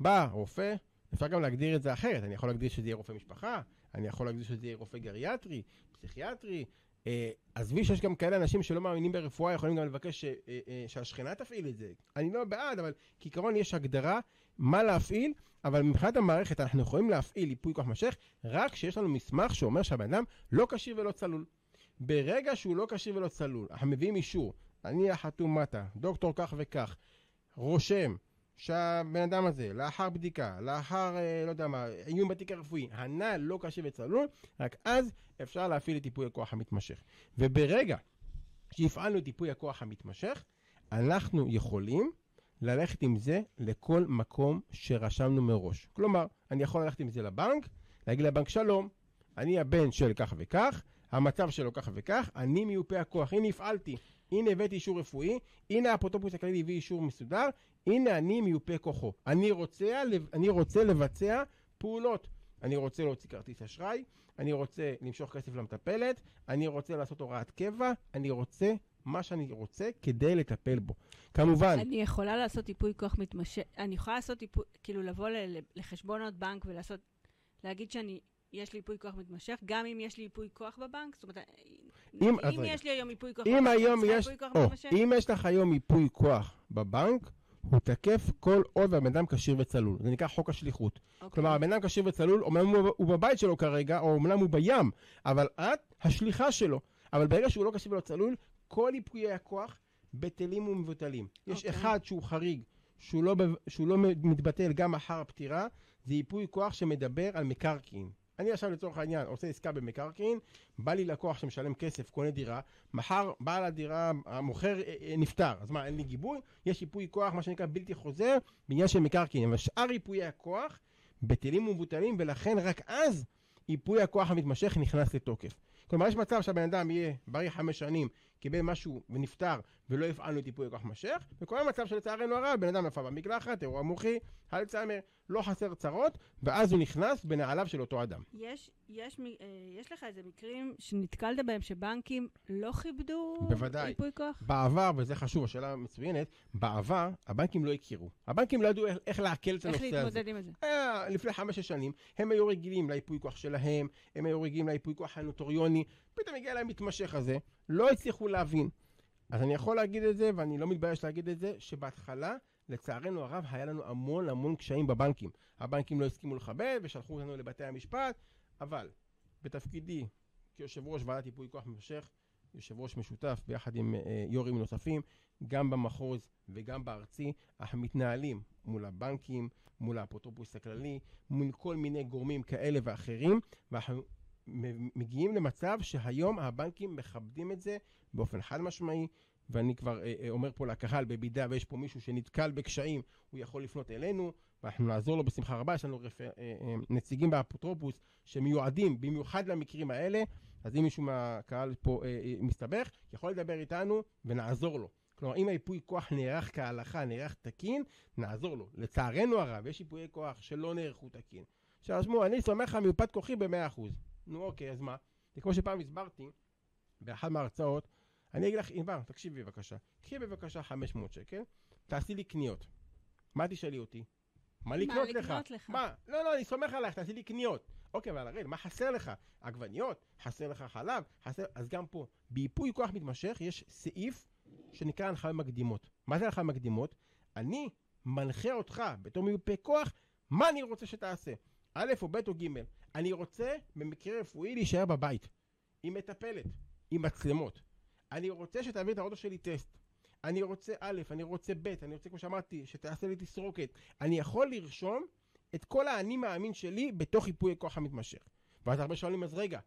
בא רופא, אפשר גם להגדיר את זה אחרת, אני יכול להגדיר שזה יהיה רופא משפחה, אני יכול להגדיר שזה יהיה רופא גריאטרי, פסיכיאטרי. אה, עזבי שיש גם כאלה אנשים שלא מאמינים ברפואה, יכולים גם לבקש אה, אה, שהשכנה תפעיל את זה. אני לא בעד, אבל כעיקרון יש הגדרה מה להפעיל, אבל מבחינת המערכת אנחנו יכולים להפעיל ייפוי כוח משך רק כשיש לנו מסמך שאומר שהבן אדם לא כשיר ולא צלול. ברגע שהוא לא כשיר ולא צלול, אנחנו מביאים אישור, אני החתום מטה, דוקטור כך וכך, רושם שהבן אדם הזה, לאחר בדיקה, לאחר, אה, לא יודע מה, עיון בתיק הרפואי, הנ"ל לא כשיר וצלול, רק אז אפשר להפעיל את טיפוי הכוח המתמשך. וברגע שהפעלנו את טיפוי הכוח המתמשך, אנחנו יכולים ללכת עם זה לכל מקום שרשמנו מראש. כלומר, אני יכול ללכת עם זה לבנק, להגיד לבנק שלום, אני הבן של כך וכך, המצב שלו כך וכך, אני מיופה הכוח, הנה הפעלתי, הנה הבאתי אישור רפואי, הנה האפוטרופוס הכללי הביא אישור מסודר, הנה אני מיופה כוחו. אני רוצה, אני רוצה לבצע פעולות. אני רוצה להוציא כרטיס אשראי, אני רוצה למשוך כסף למטפלת, אני רוצה לעשות הוראת קבע, אני רוצה מה שאני רוצה כדי לטפל בו. כמובן... אני יכולה לעשות ייפוי כוח מתמשך, אני יכולה לעשות ייפוי, כאילו לבוא לחשבונות בנק ולעשות, להגיד שאני יש לי ייפוי כוח מתמשך, גם אם יש לי ייפוי כוח בבנק? זאת אומרת, אם, אם יש לי היום ייפוי כוח בבנק, אני צריכה ייפוי כוח או, מתמשך? אם יש לך היום ייפוי כוח בבנק, הוא תקף כל עוד והבן אדם כשיר וצלול. זה נקרא חוק השליחות. Okay. אוקיי. כלומר, הבן אדם כשיר וצלול, אומנם הוא, הוא בבית שלו כרגע, או אומנם הוא בים, אבל את השליחה שלו. אבל ברגע שהוא לא כשיר ולא צלול, כל ייפויי הכוח בטלים ומבוטלים. Okay. יש אוקיי. אחד שהוא חריג, שהוא לא, שהוא לא מתבטל גם אחר הפטירה, זה ייפוי כוח שמדבר על מקרקעין. אני עכשיו לצורך העניין עושה עסקה במקרקעין, בא לי לקוח שמשלם כסף, קונה דירה, מחר בעל הדירה, המוכר אה, אה, נפטר, אז מה, אין לי גיבוי? יש ייפוי כוח, מה שנקרא בלתי חוזר, בעניין של מקרקעין, אבל שאר ייפויי הכוח בטלים ומבוטלים, ולכן רק אז ייפוי הכוח המתמשך נכנס לתוקף. כלומר, יש מצב שהבן אדם יהיה בריא חמש שנים, קיבל משהו ונפטר ולא הפעלנו את ייפוי כוח מתמשך, וכל המצב שלצערנו הרב, בן אדם נפל במקלחת, אירוע מוחי, אלצהיימר, לא חסר צרות, ואז הוא נכנס בנעליו של אותו אדם. יש, יש, אה, יש לך איזה מקרים שנתקלת בהם שבנקים לא כיבדו בוודאי. ייפוי כוח? בעבר, וזה חשוב, השאלה מצוינת, בעבר הבנקים לא הכירו. הבנקים לא ידעו איך, איך לעכל את הנושא הזה. איך להתמודד עם זה. היה, לפני חמש-שש שנים, הם היו רגילים לייפוי כוח שלהם, הם היו רגילים לייפוי כוח הנוטוריוני, פתאום הגיע להם מתמשך הזה, לא הצליחו להבין. אז אני יכול להגיד את זה, ואני לא מתבייש להגיד את זה, שבהתחלה, לצערנו הרב, היה לנו המון המון קשיים בבנקים. הבנקים לא הסכימו לכבד ושלחו אותנו לבתי המשפט, אבל בתפקידי כיושב ראש ועדת ייפוי כוח מתמשך, יושב ראש משותף ביחד עם אה, יו"רים נוספים, גם במחוז וגם בארצי, אנחנו מתנהלים מול הבנקים, מול האפוטרופוס הכללי, מול כל מיני גורמים כאלה ואחרים, ואנחנו מגיעים למצב שהיום הבנקים מכבדים את זה באופן חד משמעי, ואני כבר אה, אה, אומר פה לקהל, במידה ויש פה מישהו שנתקל בקשיים, הוא יכול לפנות אלינו, ואנחנו נעזור לו בשמחה רבה, יש לנו רפ... אה, נציגים באפוטרופוס שמיועדים במיוחד למקרים האלה, אז אם מישהו מהקהל פה מסתבך, יכול לדבר איתנו ונעזור לו. כלומר, אם היפוי כוח נערך כהלכה, נערך תקין, נעזור לו. לצערנו הרב, יש ייפויי כוח שלא נערכו תקין. שמעו, אני סומך על מיופת כוחי ב-100%. נו אוקיי, אז מה? זה כמו שפעם הסברתי, באחת מההרצאות, אני אגיד לך, ענבר, תקשיבי בבקשה. קחי בבקשה 500 שקל, תעשי לי קניות. מה תשאלי אותי? מה לקנות לך? מה לקנות לך? מה? לא, לא, אני סומך עלייך, תעשי לי קניות. אוקיי, אבל הרי, מה חסר לך? עגבניות? חסר לך חלב? חסר... אז גם פה, בייפוי כוח מתמשך יש סעיף שנקרא הנחיות מקדימות. מה זה הנחיות מקדימות? אני מנחה אותך בתור מיופה כוח, מה אני רוצה שתעשה. א' או ב' או ג', אני רוצה במקרה רפואי להישאר בבית, עם מטפלת, עם מצלמות. אני רוצה שתעביר את האוטו שלי טסט. אני רוצה א', אני רוצה ב', אני רוצה, כמו שאמרתי, שתעשה לי תסרוקת. אני יכול לרשום את כל האני מאמין שלי בתוך ייפוי הכוח המתמשך. ואז הרבה שואלים, אז רגע,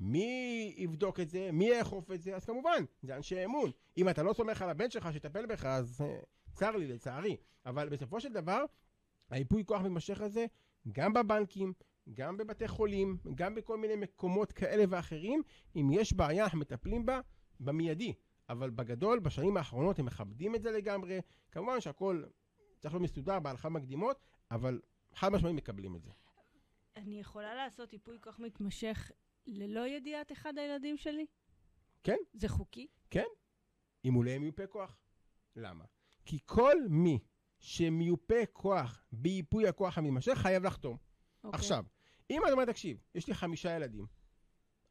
מי יבדוק את זה? מי יאכוף את זה? אז כמובן, זה אנשי אמון. אם אתה לא סומך על הבן שלך שיטפל בך, אז uh, צר לי, לצערי. אבל בסופו של דבר, היפוי כוח המתמשך הזה, גם בבנקים, גם בבתי חולים, גם בכל מיני מקומות כאלה ואחרים, אם יש בעיה, אנחנו מטפלים בה במיידי. אבל בגדול, בשנים האחרונות הם מכבדים את זה לגמרי. כמובן שהכל צריך להיות מסודר בהלכה מקדימות, אבל חד משמעית מקבלים את זה. אני יכולה לעשות ייפוי כוח מתמשך ללא ידיעת אחד הילדים שלי? כן. זה חוקי? כן. אם הוא לא מיופה כוח. למה? כי כל מי שמיופה כוח בייפוי הכוח המתמשך חייב לחתום. Okay. אוקיי. עכשיו, אם את אומרת, תקשיב, יש לי חמישה ילדים,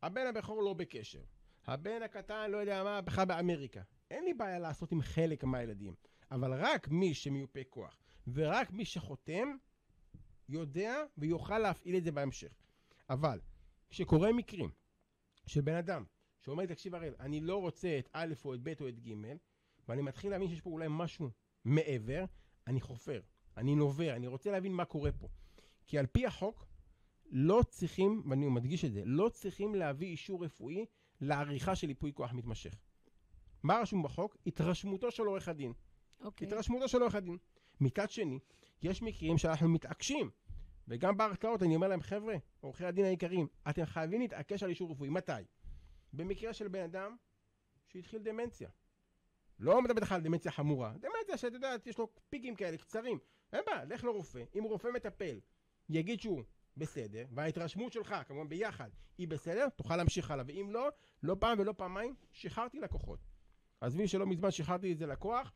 הבן הבכור לא בקשר, הבן הקטן לא יודע מה, בכלל באמריקה. אין לי בעיה לעשות עם חלק מהילדים, אבל רק מי שמיופה כוח ורק מי שחותם, יודע ויוכל להפעיל את זה בהמשך. אבל כשקורה מקרים של בן אדם שאומר, תקשיב הראל, אני לא רוצה את א' או את ב' או את ג', ואני מתחיל להבין שיש פה אולי משהו מעבר, אני חופר, אני נובר, אני רוצה להבין מה קורה פה. כי על פי החוק, לא צריכים, ואני מדגיש את זה, לא צריכים להביא אישור רפואי לעריכה של ייפוי כוח מתמשך. מה רשום בחוק? התרשמותו של עורך הדין. אוקיי. Okay. התרשמותו של עורך הדין. מצד שני, יש מקרים שאנחנו מתעקשים, וגם בהרצאות אני אומר להם, חבר'ה, עורכי הדין היקרים, אתם חייבים להתעקש על אישור רפואי. מתי? במקרה של בן אדם שהתחיל דמנציה. לא מדבר איתך על דמנציה חמורה, דמנציה שאתה יודע, יש לו פיקים כאלה קצרים. אין בעיה, לך לרופא, אם רופא מטפל יגיד שהוא בסדר, וההתרשמות שלך, כמובן ביחד, היא בסדר, תוכל להמשיך הלאה, ואם לא, לא פעם ולא פעמיים, שחררתי לקוחות. עזבי שלא מזמן שחררתי את זה לקוח,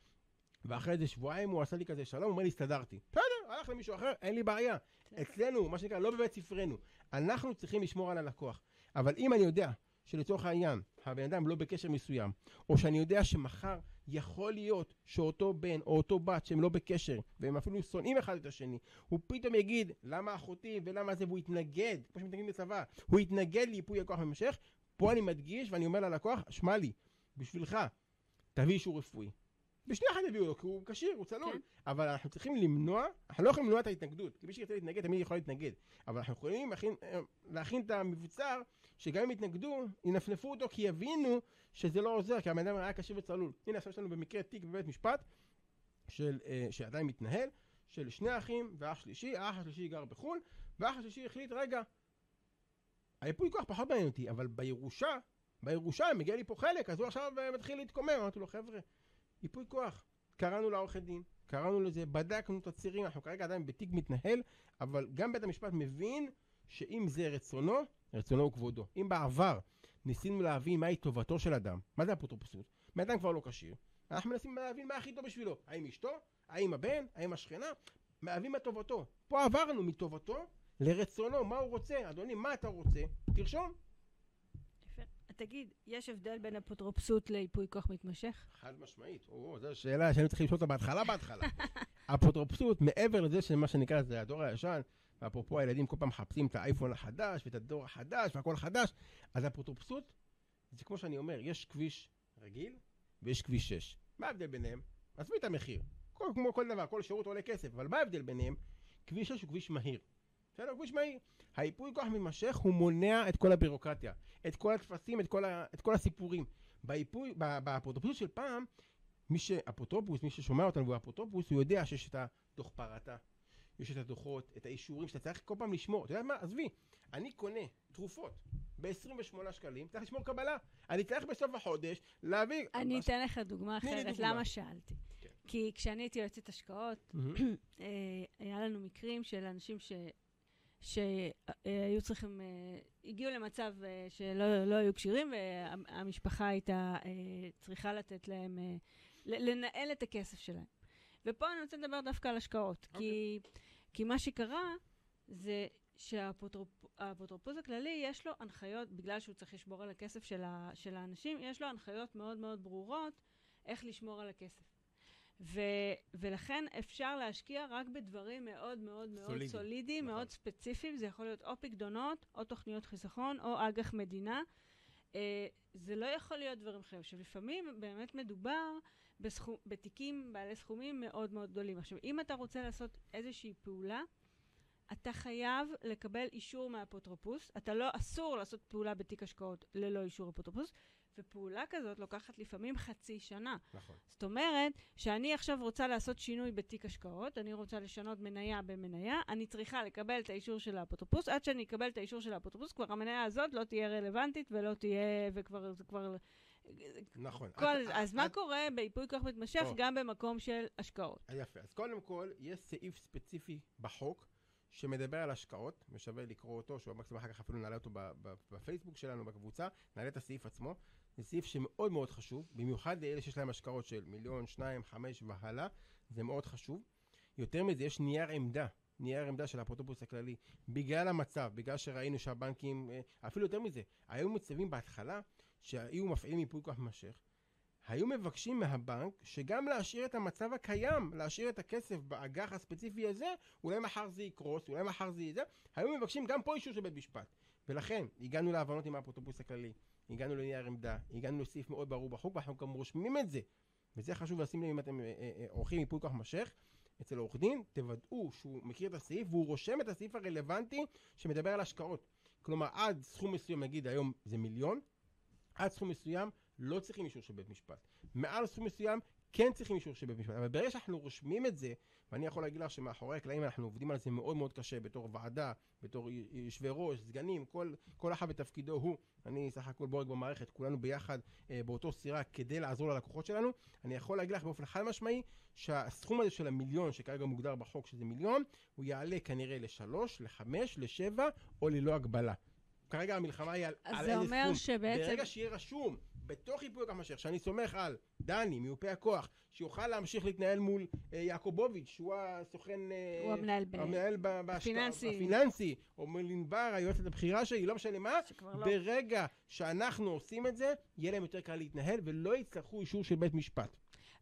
ואחרי איזה שבועיים הוא עשה לי כזה שלום, הוא אומר לי, הסתדרתי. בסדר, הלך למישהו אחר, אין לי בעיה. אצלנו, מה שנקרא, לא בבית ספרנו. אנחנו צריכים לשמור על הלקוח. אבל אם אני יודע שלצורך העניין, הבן אדם לא בקשר מסוים, או שאני יודע שמחר יכול להיות שאותו בן או אותו בת שהם לא בקשר, והם אפילו שונאים אחד את השני, הוא פתאום יגיד, למה אחותי ולמה זה, והוא יתנגד, כמו שמתנגדים בצבא, הוא יתנגד לייפוי הכוח במשך, פה אני מדגיש ואני אומר ללקוח, שמע לי, בשבילך, תביא אישור רפואי. בשנייה אחת יביאו לו, כי הוא כשיר, הוא צלול. כן. אבל אנחנו צריכים למנוע, אנחנו לא יכולים למנוע את ההתנגדות, כי מי שירצה להתנגד תמיד יכול להתנגד. אבל אנחנו יכולים להכין, אה, להכין את המבצר, שגם אם יתנגדו, ינפנפו אותו, כי יבינו שזה לא עוזר, כי הבן אדם היה כשיר וצלול. הנה עכשיו יש לנו במקרה תיק בבית משפט, של, אה, שעדיין מתנהל, של שני אחים ואח שלישי, האח השלישי גר בחו"ל, והאח השלישי החליט, רגע, היפוי כוח פחות מעניין אותי, אבל בירושה, בירושה מגיע לי פה חלק, אז הוא עכשיו אה, מתחיל להתקומם, אמרתי לו, חבר'ה, ייפוי כוח. קראנו לעורכי דין, קראנו לזה, בדקנו את הצירים, אנחנו כרגע עדיין בתיק מתנהל, אבל גם בית המשפט מבין שאם זה רצונו, רצונו הוא כבודו. אם בעבר ניסינו להבין מהי טובתו של אדם, מה זה אפוטרופסות? בן אדם כבר לא כשיר, אנחנו מנסים להבין מה הכי טוב בשבילו. האם אשתו? האם הבן? האם השכנה? מהווים מה טובתו. פה עברנו מטובתו לרצונו, מה הוא רוצה. אדוני, מה אתה רוצה? תרשום. תגיד, יש הבדל בין אפוטרופסות לייפוי כוח מתמשך? חד משמעית. או, זו שאלה שאני צריך לשאול אותה בהתחלה בהתחלה. (laughs) אפוטרופסות, מעבר לזה שמה שנקרא זה הדור הישן, ואפרופו הילדים כל פעם מחפשים את האייפון החדש ואת הדור החדש והכל חדש, אז אפוטרופסות, זה כמו שאני אומר, יש כביש רגיל ויש כביש 6. מה ההבדל ביניהם? עזבי את המחיר. כל, כמו כל דבר, כל שירות עולה כסף, אבל מה ההבדל ביניהם? כביש 6 הוא כביש מהיר. בסדר? כביש מהיר. הייפוי כוח מתמשך הוא מונע את כל הבירוקרטיה, את כל הטפסים, את כל, ה, את כל הסיפורים. בהיפוי, באפוטרופוס של פעם, מי שאפוטרופוס, מי ששומע אותנו והוא אפוטרופוס, הוא יודע שיש את הדוח פרטה, יש את הדוחות, את האישורים שאתה צריך כל פעם לשמור. אתה יודע מה? עזבי, אני קונה תרופות ב-28 שקלים, צריך לשמור קבלה. אני צריך בסוף החודש להביא... אני אתן לך דוגמה אחרת, למה שאלתי? כן. כי כשאני הייתי יועצת השקעות, (clears throat) אה, היה לנו מקרים של אנשים ש... שהיו צריכים, אה, הגיעו למצב אה, שלא לא היו כשירים והמשפחה הייתה צריכה לתת להם, לנהל את הכסף שלהם. ופה אני רוצה לדבר דווקא על השקעות, okay. כי, אוקיי. כי מה שקרה זה שהאפוטרופוס הכללי יש לו הנחיות, בגלל שהוא צריך לשמור על הכסף של, ה, של האנשים, יש לו הנחיות מאוד מאוד ברורות איך לשמור על הכסף. ו, ולכן אפשר להשקיע רק בדברים מאוד מאוד מאוד סולידי, סולידיים, נכון. מאוד ספציפיים. זה יכול להיות או פקדונות, או תוכניות חיסכון, או אג"ח מדינה. Uh, זה לא יכול להיות דברים אחרים. עכשיו, לפעמים באמת מדובר בסכום, בתיקים בעלי סכומים מאוד מאוד גדולים. עכשיו, אם אתה רוצה לעשות איזושהי פעולה, אתה חייב לקבל אישור מהאפוטרופוס. אתה לא, אסור לעשות פעולה בתיק השקעות ללא אישור אפוטרופוס, ופעולה כזאת לוקחת לפעמים חצי שנה. נכון. זאת אומרת, שאני עכשיו רוצה לעשות שינוי בתיק השקעות, אני רוצה לשנות מניה במניה, אני צריכה לקבל את האישור של האפוטרופוס. עד שאני אקבל את האישור של האפוטרופוס, כבר המניה הזאת לא תהיה רלוונטית ולא תהיה, וכבר, זה כבר... נכון. כל, את, אז את, מה את... קורה בייפוי כוח מתמשך או. גם במקום של השקעות? יפה. אז קודם כל, יש סעיף ספציפי בחוק שמדבר על השקעות, ושווה לקרוא אותו, שהוא מקסימום אחר כך אפילו נעלה אותו בפייסבוק שלנו, בקבוצה, נעלה את הסעיף עצמו. זה סעיף שמאוד מאוד חשוב, במיוחד לאלה שיש להם השקעות של מיליון, שניים, חמש והלאה, זה מאוד חשוב. יותר מזה, יש נייר עמדה, נייר עמדה של האפוטרופוס הכללי, בגלל המצב, בגלל שראינו שהבנקים, אה, אפילו יותר מזה, היו מצבים בהתחלה שהיו מפעילים ייפוי כוח מתמשך, היו מבקשים מהבנק שגם להשאיר את המצב הקיים, להשאיר את הכסף באג"ח הספציפי הזה, אולי מחר זה יקרוס, אולי מחר זה יהיה זה, היו מבקשים גם פה אישור של בית משפט. ולכן, הגענו להבנות עם האפוטרופוס הכללי, הגענו לנייר עמדה, הגענו לסעיף מאוד ברור בחוק, ואנחנו גם רושמים את זה. וזה חשוב לשים לב אם אתם אה, אה, עורכים ייפוי כוח מתמשך, אצל עורך דין, תוודאו שהוא מכיר את הסעיף והוא רושם את הסעיף הרלוונטי שמדבר על השקעות. כלומר, עד סכום מסוים, נגיד היום זה מיליון, עד סכום מסוים לא צריכים אישור של בית משפט. מעל סכום מסוים כן צריכים אישור של בית משפט. אבל ברגע שאנחנו רושמים את זה, ואני יכול להגיד לך שמאחורי הקלעים אנחנו עובדים על זה מאוד מאוד קשה בתור ועדה, בתור יושבי ראש, סגנים, כל, כל אחד בתפקידו הוא, אני סך הכל בורג במערכת, כולנו ביחד אה, באותו סירה כדי לעזור ללקוחות שלנו. אני יכול להגיד לך באופן חד משמעי שהסכום הזה של המיליון שכרגע מוגדר בחוק שזה מיליון, הוא יעלה כנראה לשלוש, לחמש, לשבע או ללא הגבלה. כרגע המלחמה היא על, על איזה סכום. אז זה אומר שבעצם... ברגע שיהיה רשום בתוך ייפוי הכוח מתמשך, שאני סומך על דני, מיופה הכוח, שיוכל להמשיך להתנהל מול אה, יעקובוביץ', שהוא הסוכן... אה, הוא המנהל, ב... המנהל ב... הפיננסי. הפיננסי, או מול ענבר, היועצת הבכירה שלי, לא משנה מה, לא. ברגע לא. שאנחנו עושים את זה, יהיה להם יותר קל להתנהל, ולא יצטרכו אישור של בית משפט.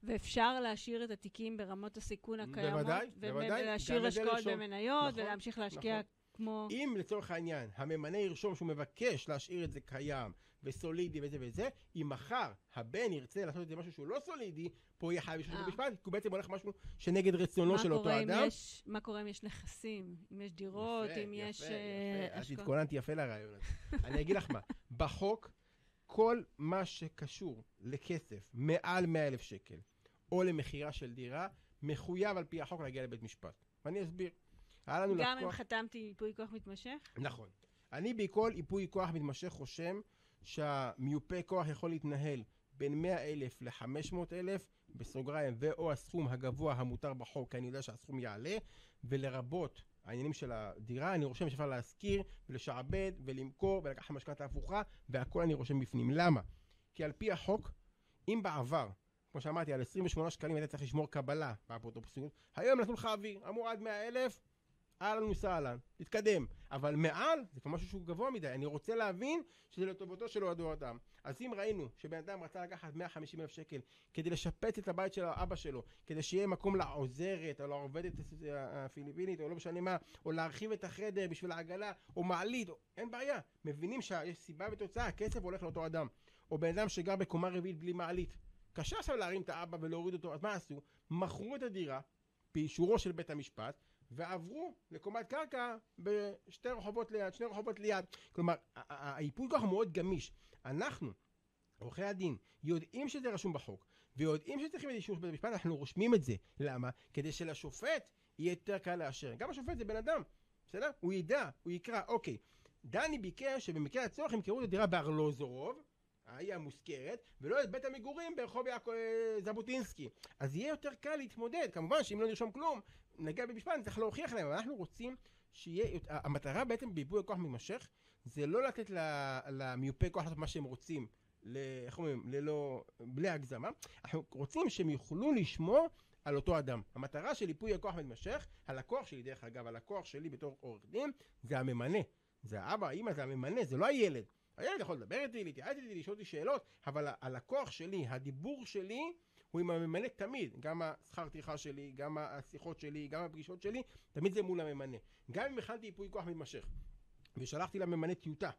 ואפשר להשאיר את התיקים ברמות הסיכון הקיימות. בוודאי, בוודאי. ולהשאיר השקעות במניות, נכון, ולהמשיך להשקיע נכון. כמו... אם לצורך העניין הממנה ירשום שהוא מבקש להשאיר את זה קיים וסולידי וזה וזה, אם מחר הבן ירצה לעשות את זה משהו שהוא לא סולידי, פה יהיה חייב אישור של משפט, כי הוא בעצם הולך משהו שנגד רצונו של אותו אדם. יש, מה קורה אם יש נכסים, אם יש דירות, יפה, אם יפה, יש... יפה, יפה. אז התכוננתי יפה לרעיון הזה. אני אגיד לך מה, בחוק, כל מה שקשור לכסף מעל 100 אלף שקל, או למכירה של דירה, מחויב על פי החוק להגיע לבית משפט. ואני אסביר. היה לנו גם לקוח... אם חתמתי ייפוי כוח מתמשך? נכון. אני בכל ייפוי כוח מתמשך רושם שהמיופה כוח יכול להתנהל בין 100 אלף ל-500 אלף, בסוגריים, ואו הסכום הגבוה המותר בחוק, כי אני יודע שהסכום יעלה, ולרבות העניינים של הדירה, אני רושם שאפשר להשכיר ולשעבד ולמכור ולקחת משכנתה הפוכה, והכל אני רושם בפנים. למה? כי על פי החוק, אם בעבר, כמו שאמרתי, על 28 שקלים היית צריך לשמור קבלה באפוטרופסות, היום נתנו לך אוויר, אמרו עד 100 אלף, אהלן וסהלן, תתקדם. אבל מעל, זה כבר משהו שהוא גבוה מדי, אני רוצה להבין שזה לטובתו של אותו אדם. אז אם ראינו שבן אדם רצה לקחת 150 אלף שקל כדי לשפץ את הבית של אבא שלו, כדי שיהיה מקום לעוזרת או לעובדת הפיליפינית או לא משנה מה, או להרחיב את החדר בשביל העגלה, או מעלית, או... אין בעיה. מבינים שיש סיבה ותוצאה, הכסף הולך לאותו אדם. או בן אדם שגר בקומה רביעית בלי מעלית. קשה עכשיו להרים את האבא ולהוריד אותו, אז מה עשו? מכרו את הדירה באישורו של בית המשפט, ועברו לקומת קרקע בשתי רחובות ליד, שני רחובות ליד. כלומר, היפוי כוח מאוד גמיש. אנחנו, עורכי הדין, יודעים שזה רשום בחוק, ויודעים שצריכים את אישור בית המשפט, אנחנו רושמים את זה. למה? כדי שלשופט יהיה יותר קל לאשר. גם השופט זה בן אדם, בסדר? הוא ידע, הוא יקרא, אוקיי. דני ביקש שבמקרה הצורך ימכרו את הדירה בארלוזורוב, ההיא המושכרת, ולא את בית המגורים ברחוב יעקב אה, ז'בוטינסקי. אז יהיה יותר קל להתמודד. כמובן שאם לא נרשום כלום, נגיע במשפט, נצטרך להוכיח להם, אנחנו רוצים שיהיה, המטרה בעצם בייפוי הכוח מתמשך, זה לא לתת למיופי כוח לעשות מה שהם רוצים, איך אומרים, ללא, בלי הגזמה, אנחנו רוצים שהם יוכלו לשמור על אותו אדם. המטרה של ייפוי הכוח מתמשך, הלקוח שלי, דרך אגב, הלקוח שלי בתור עורך דין, זה הממנה. זה האבא, האמא, זה הממנה, זה לא הילד. הילד יכול לדבר איתי, להתייעץ איתי, לשאול אותי שאלות, אבל הלקוח שלי, הדיבור שלי, הוא עם הממנה תמיד, גם השכר טרחה שלי, גם השיחות שלי, גם הפגישות שלי, תמיד זה מול הממנה. גם אם הכנתי ייפוי כוח מתמשך, ושלחתי לממנה טיוטה,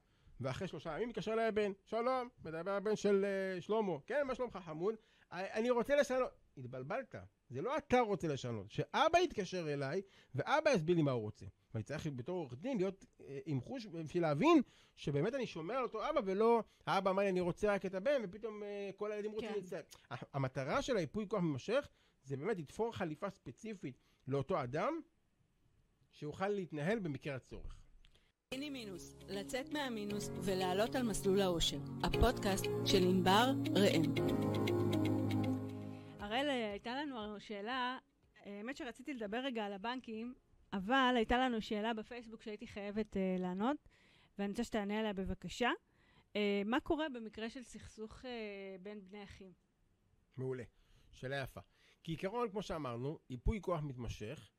ואחרי שלושה ימים מתקשר אליי הבן, שלום, מדבר הבן של uh, שלמה, כן, מה שלומך חמוד? אני רוצה לשנות, התבלבלת, זה לא אתה רוצה לשנות, שאבא יתקשר אליי, ואבא יסביר לי מה הוא רוצה. ואני צריך בתור עורך דין להיות אה, עם חוש בשביל להבין שבאמת אני שומע על אותו אבא ולא האבא אמר לי אני רוצה רק את הבן ופתאום אה, כל הילדים רוצים כן. להצטער. המטרה של היפוי כוח מתמשך זה באמת לתפור חליפה ספציפית לאותו אדם שיוכל להתנהל במקרה הצורך. מיני מינוס, לצאת מהמינוס ולעלות על מסלול האושר, הפודקאסט של ענבר ראם. הראל, הייתה לנו שאלה, האמת שרציתי לדבר רגע על הבנקים, אבל הייתה לנו שאלה בפייסבוק שהייתי חייבת uh, לענות, ואני רוצה שתענה עליה בבקשה. Uh, מה קורה במקרה של סכסוך uh, בין בני אחים? מעולה. שאלה יפה. כעיקרון, כמו שאמרנו, ייפוי כוח מתמשך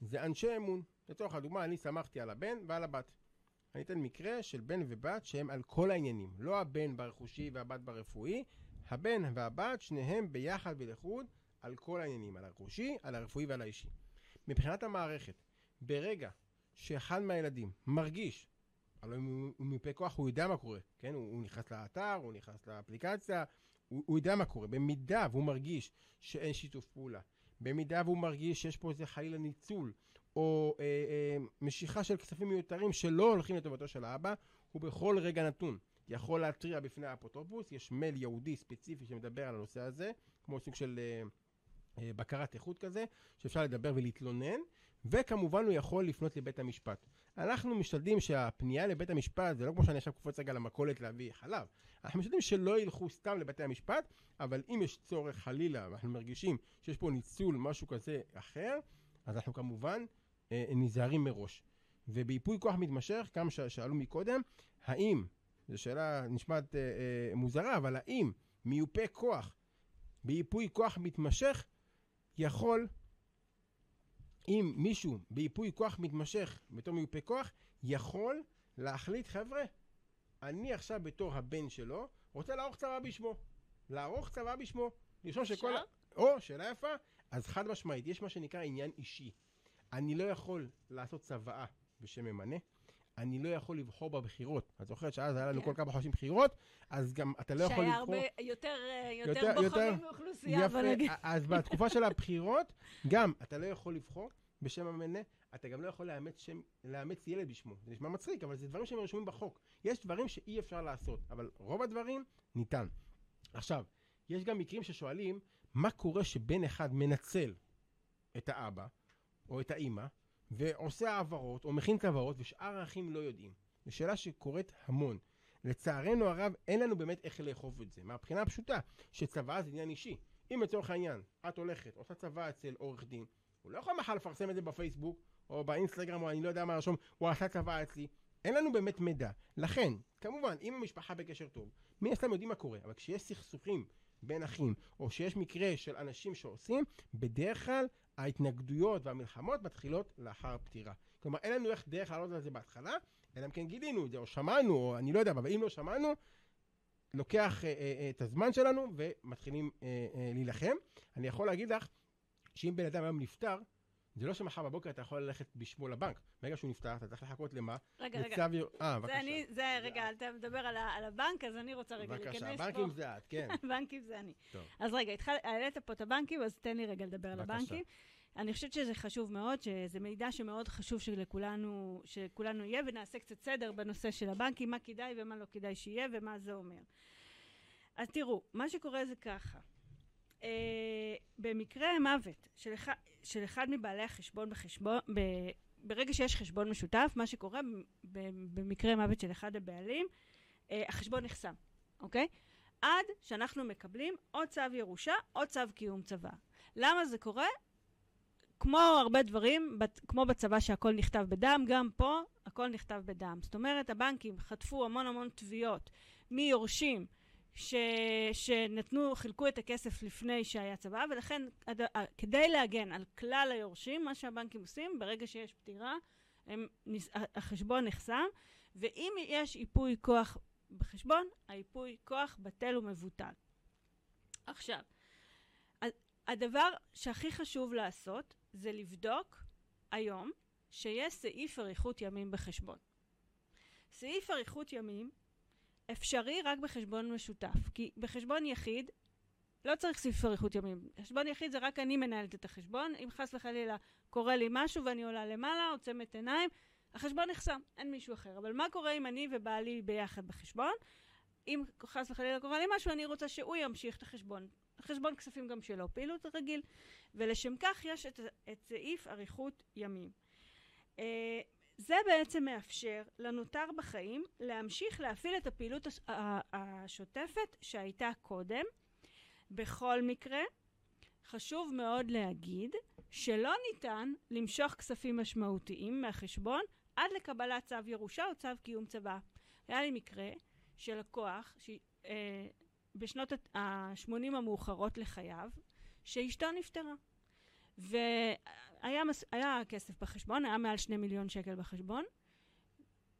זה אנשי אמון. לצורך הדוגמה, אני שמחתי על הבן ועל הבת. אני אתן מקרה של בן ובת שהם על כל העניינים. לא הבן ברכושי והבת ברפואי, הבן והבת, שניהם ביחד ולחוד על כל העניינים, על הרכושי, על הרפואי ועל האישי. מבחינת המערכת, ברגע שאחד מהילדים מרגיש, הלוא הוא מפה כוח הוא יודע מה קורה, כן? הוא, הוא נכנס לאתר, הוא נכנס לאפליקציה, הוא, הוא יודע מה קורה. במידה והוא מרגיש שאין שיתוף פעולה, במידה והוא מרגיש שיש פה איזה חלילה ניצול, או אה, אה, משיכה של כספים מיותרים שלא הולכים לטובתו של האבא, הוא בכל רגע נתון יכול להתריע בפני האפוטרופוס, יש מייל ייעודי ספציפי שמדבר על הנושא הזה, כמו סוג של אה, בקרת איכות כזה, שאפשר לדבר ולהתלונן, וכמובן הוא יכול לפנות לבית המשפט. אנחנו משתדלים שהפנייה לבית המשפט זה לא כמו שאני עכשיו קופץ רגע למכולת להביא חלב. אנחנו משתדלים שלא ילכו סתם לבתי המשפט, אבל אם יש צורך חלילה ואנחנו מרגישים שיש פה ניצול משהו כזה אחר, אז אנחנו כמובן אה, נזהרים מראש. ובייפוי כוח מתמשך, כמה ששאלו מקודם, האם, זו שאלה נשמעת אה, אה, מוזרה, אבל האם מיופה כוח בייפוי כוח מתמשך יכול אם מישהו בייפוי כוח מתמשך בתור מיופה כוח, יכול להחליט, חבר'ה, אני עכשיו בתור הבן שלו, רוצה לערוך צבא בשמו. לערוך צבא בשמו. לרשום שכל... או, שאלה יפה. אז חד משמעית, יש מה שנקרא עניין אישי. אני לא יכול לעשות צוואה בשם ממנה. אני לא יכול לבחור בבחירות. את זוכרת שאז היה לנו כן. כל כמה חודשים בחירות, אז גם אתה לא יכול לבחור... שהיה הרבה יותר, אה, יותר, יותר בוחרים מאוכלוסייה, בוא נגיד. אז בתקופה של הבחירות, גם אתה לא יכול לבחור, בשם הממנה, אתה גם לא יכול לאמץ, שם, לאמץ ילד בשמו. זה נשמע מצחיק, אבל זה דברים שהם רשומים בחוק. יש דברים שאי אפשר לעשות, אבל רוב הדברים ניתן. עכשיו, יש גם מקרים ששואלים, מה קורה שבן אחד מנצל את האבא, או את האימא, ועושה העברות, או מכין העברות, ושאר האחים לא יודעים. זו שאלה שקורית המון. לצערנו הרב, אין לנו באמת איך לאכוף את זה. מהבחינה הפשוטה, שצוואה זה עניין אישי. אם לצורך העניין, את הולכת, עושה צוואה אצל עורך דין, הוא לא יכול מחר לפרסם את זה בפייסבוק, או באינסטגרם, או אני לא יודע מה לרשום, הוא עשה צבא אצלי. אין לנו באמת מידע. לכן, כמובן, אם המשפחה בקשר טוב, מי הסתם יודעים מה קורה, אבל כשיש סכסוכים בין אחים, או שיש מקרה של אנשים שעושים, בדרך כלל ההתנגדויות והמלחמות מתחילות לאחר פטירה. כלומר, אין לנו איך דרך לעלות על זה בהתחלה, אלא אם כן גילינו את זה, או שמענו, או אני לא יודע, אבל אם לא שמענו, לוקח אה, אה, את הזמן שלנו ומתחילים אה, אה, להילחם. אני יכול להגיד לך, שאם בן אדם היום נפטר, זה לא שמחר בבוקר אתה יכול ללכת בשמו לבנק. ברגע שהוא נפטר, אתה צריך לחכות למה? רגע, רגע. לצו... אה, בבקשה. זה אני, זה, רגע, אתה מדבר על, ה, על הבנק, אז אני רוצה רגע להיכנס פה. בבקשה, הבנקים זה את, כן. (laughs) הבנקים זה אני. טוב. אז רגע, התחל, העלית פה את הבנקים, אז תן לי רגע לדבר על בבקשה. הבנקים. אני חושבת שזה חשוב מאוד, שזה מידע שמאוד חשוב שלכולנו, שכולנו יהיה, ונעשה קצת סדר בנושא של הבנקים, מה כדאי ומה לא כדאי שיהיה ומה זה אומר. אז תראו, מה שקורה זה ככה. אה, במקרה מוות של אחד, של אחד מבעלי החשבון בחשבון, ב, ברגע שיש חשבון משותף, מה שקורה ב, במקרה מוות של אחד הבעלים, אה, החשבון נחסם, אוקיי? עד שאנחנו מקבלים או צו ירושה או צו קיום צבא. למה זה קורה? כמו הרבה דברים, בת- כמו בצבא שהכל נכתב בדם, גם פה הכל נכתב בדם. זאת אומרת, הבנקים חטפו המון המון תביעות מיורשים ש... שנתנו, חילקו את הכסף לפני שהיה צבא, ולכן. ה- כדי להגן על כלל היורשים, מה שהבנקים עושים, ברגע שיש פטירה, הם... החשבון נחסם, ואם יש ייפוי כוח בחשבון, הייפוי כוח בטל ומבוטל. עכשיו, הדבר שהכי חשוב לעשות זה לבדוק היום שיש סעיף אריכות ימים בחשבון. סעיף אריכות ימים אפשרי רק בחשבון משותף, כי בחשבון יחיד לא צריך סעיף אריכות ימים. חשבון יחיד זה רק אני מנהלת את החשבון, אם חס וחלילה קורה לי משהו ואני עולה למעלה, עוצמת עיניים, החשבון נחסם, אין מישהו אחר. אבל מה קורה אם אני ובעלי ביחד בחשבון? אם חס וחלילה קורה לי משהו, אני רוצה שהוא ימשיך את החשבון. חשבון כספים גם שלו, פעילות רגיל. ולשם כך יש את, את סעיף אריכות ימים. אה, זה בעצם מאפשר לנותר בחיים להמשיך להפעיל את הפעילות השוטפת שהייתה קודם. בכל מקרה, חשוב מאוד להגיד שלא ניתן למשוך כספים משמעותיים מהחשבון עד לקבלת צו ירושה או צו קיום צבא. היה לי מקרה של לקוח ש... אה, בשנות ה-80 המאוחרות לחייו, שאשתו נפטרה. והיה מס... היה כסף בחשבון, היה מעל שני מיליון שקל בחשבון,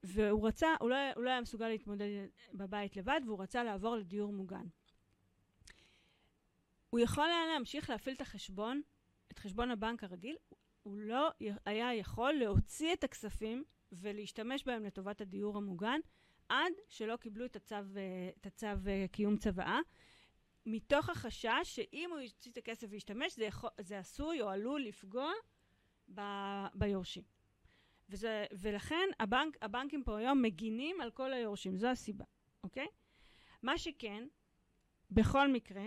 והוא רצה, הוא לא, הוא לא היה מסוגל להתמודד בבית לבד, והוא רצה לעבור לדיור מוגן. הוא יכול היה להמשיך להפעיל את החשבון, את חשבון הבנק הרגיל, הוא לא היה יכול להוציא את הכספים ולהשתמש בהם לטובת הדיור המוגן, עד שלא קיבלו את הצו, אה, את הצו אה, קיום צוואה, מתוך החשש שאם הוא יוציא את הכסף וישתמש, זה, יכול, זה עשוי או עלול לפגוע ב, ביורשים. וזה, ולכן הבנק, הבנקים פה היום מגינים על כל היורשים, זו הסיבה, אוקיי? מה שכן, בכל מקרה,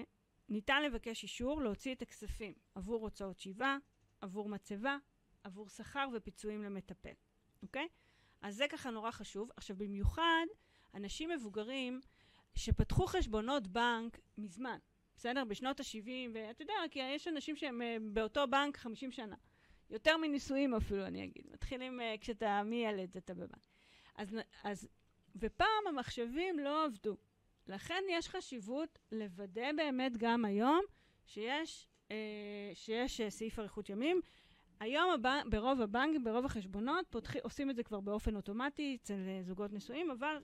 ניתן לבקש אישור להוציא את הכספים עבור הוצאות שיבה, עבור מצבה, עבור שכר ופיצויים למטפל, אוקיי? אז זה ככה נורא חשוב. עכשיו, במיוחד אנשים מבוגרים שפתחו חשבונות בנק מזמן, בסדר? בשנות ה-70, ואתה יודע, כי יש אנשים שהם אה, באותו בנק 50 שנה. יותר מנישואים אפילו, אני אגיד. מתחילים אה, כשאתה מילד, אתה בבנק. אז, אז, ופעם המחשבים לא עבדו. לכן יש חשיבות לוודא באמת גם היום שיש, אה, שיש אה, סעיף אריכות ימים. היום הבנ... ברוב הבנקים, ברוב החשבונות, פותחי... עושים את זה כבר באופן אוטומטי אצל אה, זוגות נשואים, אבל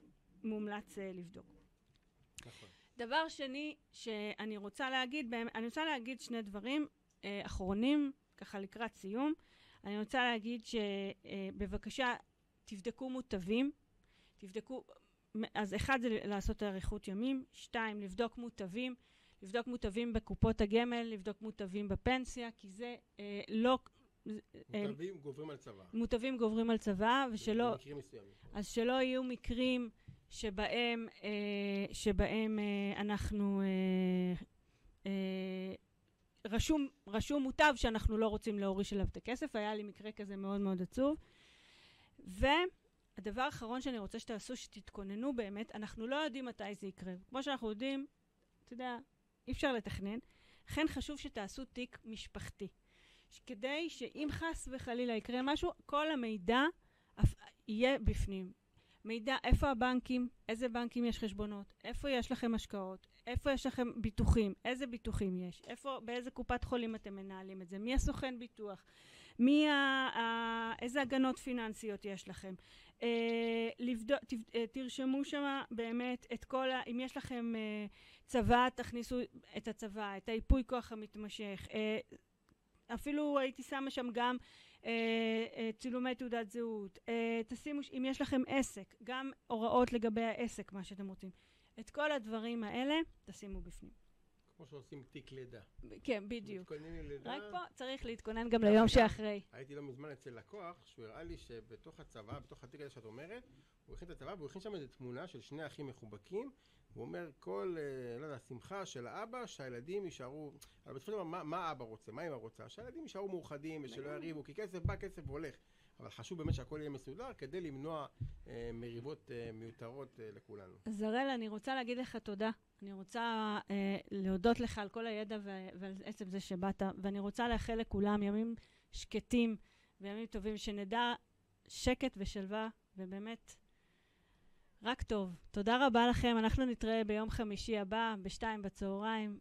מומלץ אה, לבדוק. נכון. דבר שני שאני רוצה להגיד, אני רוצה להגיד שני דברים אה, אחרונים, ככה לקראת סיום. אני רוצה להגיד שבבקשה תבדקו מוטבים, תבדקו, אז אחד זה לעשות אריכות ימים, שתיים, לבדוק מוטבים, לבדוק מוטבים בקופות הגמל, לבדוק מוטבים בפנסיה, כי זה אה, לא... אה, מוטבים גוברים על צבא. מוטבים גוברים על צבא, ושלא... במקרים מסוימים. אז שלא יהיו מקרים שבהם, אה, שבהם אה, אנחנו... אה, אה, רשום, רשום מוטב שאנחנו לא רוצים להוריש אליו את הכסף, היה לי מקרה כזה מאוד מאוד עצוב. והדבר האחרון שאני רוצה שתעשו, שתתכוננו באמת, אנחנו לא יודעים מתי זה יקרה. כמו שאנחנו יודעים, אתה יודע, אי אפשר לתכנן, לכן חשוב שתעשו תיק משפחתי. כדי שאם חס וחלילה יקרה משהו, כל המידע יהיה בפנים. מידע איפה הבנקים, איזה בנקים יש חשבונות, איפה יש לכם השקעות, איפה יש לכם ביטוחים, איזה ביטוחים יש, איפה, באיזה קופת חולים אתם מנהלים את זה, מי הסוכן ביטוח, מי ה, ה, איזה הגנות פיננסיות יש לכם. אה, לבדוק, ת, אה, תרשמו שם באמת את כל ה... אם יש לכם אה, צבא, תכניסו את הצבא, את היפוי כוח המתמשך. אה, אפילו הייתי שמה שם גם אה, אה, צילומי תעודת זהות. אה, תשימו, אם יש לכם עסק, גם הוראות לגבי העסק, מה שאתם רוצים. את כל הדברים האלה, תשימו בפנים. כמו שעושים תיק לידה. כן, בדיוק. מתכוננים ללידה. רק פה צריך להתכונן גם ליום שאחרי. הייתי לא מזמן אצל לקוח, שהוא הראה לי שבתוך הצבא, בתוך התיק הזה שאת אומרת, הוא הכין את הצבא והוא הכין שם איזו תמונה של שני אחים מחובקים. הוא אומר, כל, אה, לא יודע, שמחה של האבא, שהילדים יישארו... אבל בסופו של דבר, מה, מה האבא רוצה? מה אמא רוצה? שהילדים יישארו מאוחדים ושלא יריבו, כי כסף בא, כסף הולך. אבל חשוב באמת שהכל יהיה מסודר כדי למנוע אה, מריבות אה, מיותרות אה, לכולנו. אז הראל, אני רוצה להגיד לך תודה. אני רוצה אה, להודות לך על כל הידע ו- ועל עצם זה שבאת, ואני רוצה לאחל לכולם ימים שקטים וימים טובים, שנדע שקט ושלווה, ובאמת, רק טוב. תודה רבה לכם, אנחנו נתראה ביום חמישי הבא, בשתיים בצהריים.